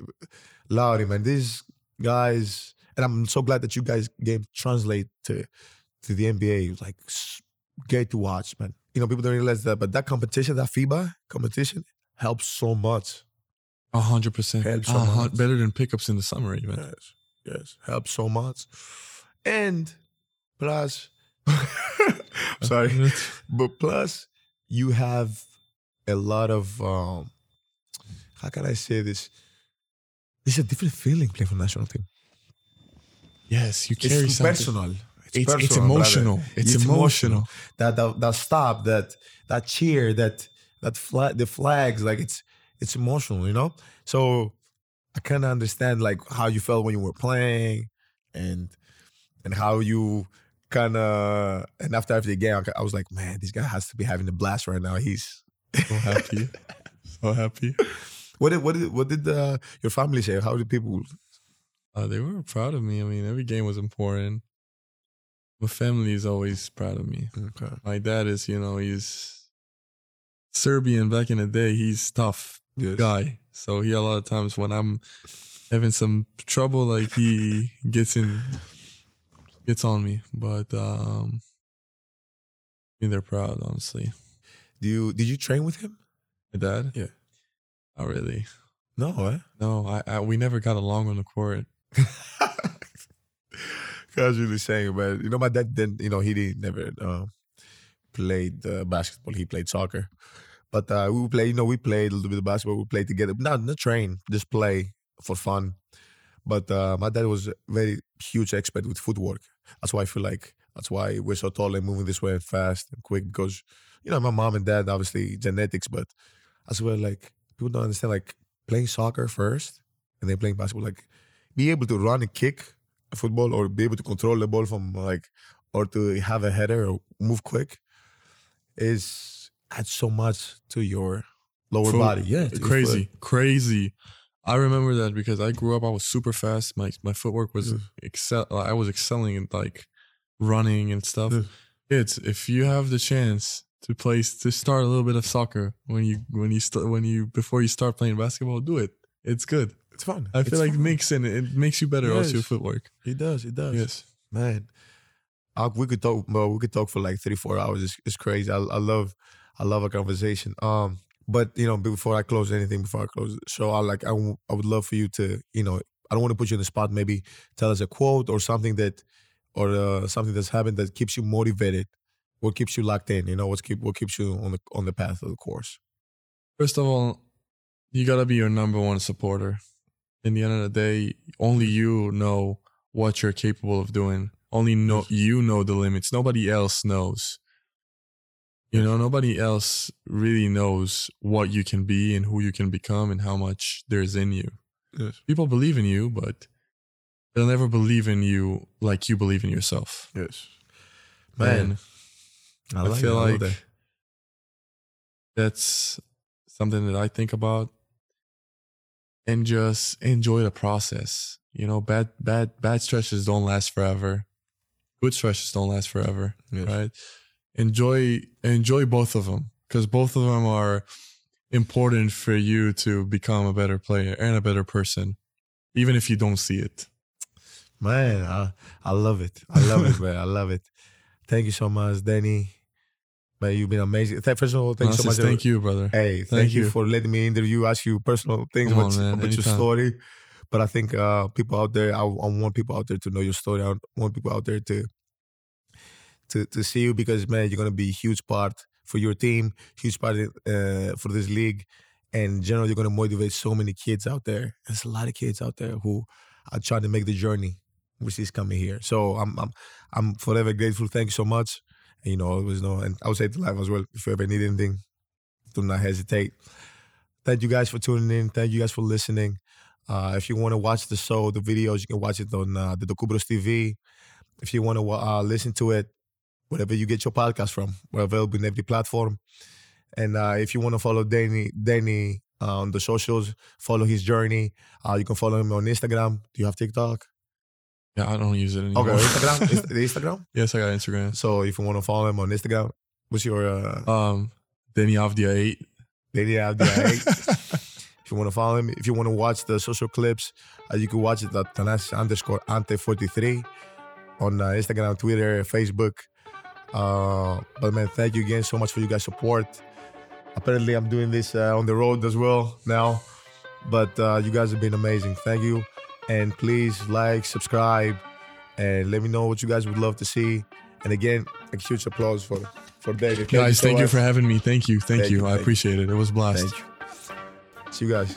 Lauri, man. These guys, and I'm so glad that you guys game translate to to the NBA. It was like great to watch, man. You know, people don't realize that, but that competition, that FIBA competition, helps so much. A hundred percent. Helps so much. Better than pickups in the summer, even. Yes, yes, helps so much. And plus, [LAUGHS] sorry, [LAUGHS] but plus you have a lot of um how can I say this? It's a different feeling playing for national team. Yes, you carry It's something. personal. It's, it's personal, brother. emotional. It's, emotional. That, that that stop, that that cheer, that that flag, the flags, like it's it's emotional, you know. So I kind of understand like how you felt when you were playing, and and how you kind of and after after the game, I- I was like, man, this guy has to be having a blast right now. He's So happy. [LAUGHS] so happy. what did what did what did uh, your family say? How did people? Uh, they were proud of me. I mean, every game was important. My family is always proud of me. Okay. My dad is, you know, he's Serbian back in the day. He's tough Yes. guy. So he a lot of times when I'm having some trouble, like he gets in, gets on me. But um, I mean, they're proud, honestly. Do you did you train with him? My dad? Yeah. Not really. No, eh? No, I, I we never got along on the court. [LAUGHS] I was really saying, but you know, my dad didn't. You know, he didn't never uh, played uh, basketball. He played soccer, but uh, we play. You know, we played a little bit of basketball. We played together, not not train, just play for fun. But uh, my dad was a very huge expert with footwork. That's why I feel like that's why we're so tall and moving this way and fast and quick because you know my mom and dad obviously genetics, but as well like people don't understand like playing soccer first and then playing basketball like be able to run and kick a football or be able to control the ball from like or to have a header or move quick is adds so much to your lower body. Yeah, crazy, crazy. I remember that because I grew up. I was super fast. My my footwork was Yeah. excel. Uh, I was excelling in like running and stuff. Yeah. It's if you have the chance to play to start a little bit of soccer when you when you st- when you before you start playing basketball, do it. It's good. It's fun. I feel It's like fun. mixing it, it makes you better. Also, your footwork. It does. It does. Yes. man. I, we could talk, bro. We could talk for like three, four hours. It's, it's crazy. I, I love, I love a conversation. Um, but you know, before I close anything, before I close the show, I like, I, w- I would love for you to, you know, I don't want to put you in the spot. Maybe tell us a quote or something that, or uh, something that's happened that keeps you motivated. What keeps you locked in? You know, what's keep what keeps you on the on the path of the course. First of all, you gotta be your number one supporter. In the end of the day, only you know what you're capable of doing. Only know you know the limits. Nobody else knows. You know, nobody else really knows what you can be and who you can become and how much there's in you. Yes. People believe in you, but they'll never believe in you like you believe in yourself. Yes, And I, I, like feel. I love like that. that's something that I think about and just enjoy the process. You know, bad bad bad stretches don't last forever. Good stretches don't last forever, Yes. right? Enjoy enjoy both of them because both of them are important for you to become a better player and a better person, even if you don't see it. Man, I, I love it. I love it, man. I love it. Thank you so much, Deni. Man, you've been amazing. First of all, thank you so much. Thank you, brother. Hey, thank, Thank you. you. for letting me interview, ask you personal things Come about, on, about your story. But I think uh, people out there, I, I want people out there to know your story. I want people out there to to to see you because man, you're gonna be a huge part for your team, huge part uh, for this league, and generally you're gonna motivate so many kids out there. There's a lot of kids out there who are trying to make the journey, which is coming here. So I'm I'm I'm forever grateful. Thank you so much. And, you know, always know, and I would say to life as well. If you ever need anything, do not hesitate. Thank you guys for tuning in. Thank you guys for listening. Uh, if you want to watch the show, the videos, you can watch it on uh, the Docubros TV. If you want to uh, listen to it, wherever you get your podcast from, we're available in every platform. And uh, if you want to follow Deni, Deni uh, on the socials, follow his journey. Uh, you can follow him on Instagram. Do you have TikTok? Yeah, I don't use it anymore. Okay, Instagram. [LAUGHS] Instagram. yes, I got Instagram. So if you want to follow him on Instagram, what's your uh, Um, Deni Avdija eight. Deni Avdija? If you want to follow him, if you want to watch the social clips, uh, you can watch it at Tanas underscore Ante43 on uh, Instagram, Twitter, Facebook. Uh, but man, thank you again so much for you guys' support. Apparently, I'm doing this uh, on the road as well now, but uh, you guys have been amazing. Thank you, and please like, subscribe, and let me know what you guys would love to see. And again, a huge applause for for David. Guys, so thank you much. for having me. Thank you. Thank, Thank you. you, I thank you. appreciate it. It was a blast. Thank you. See you guys.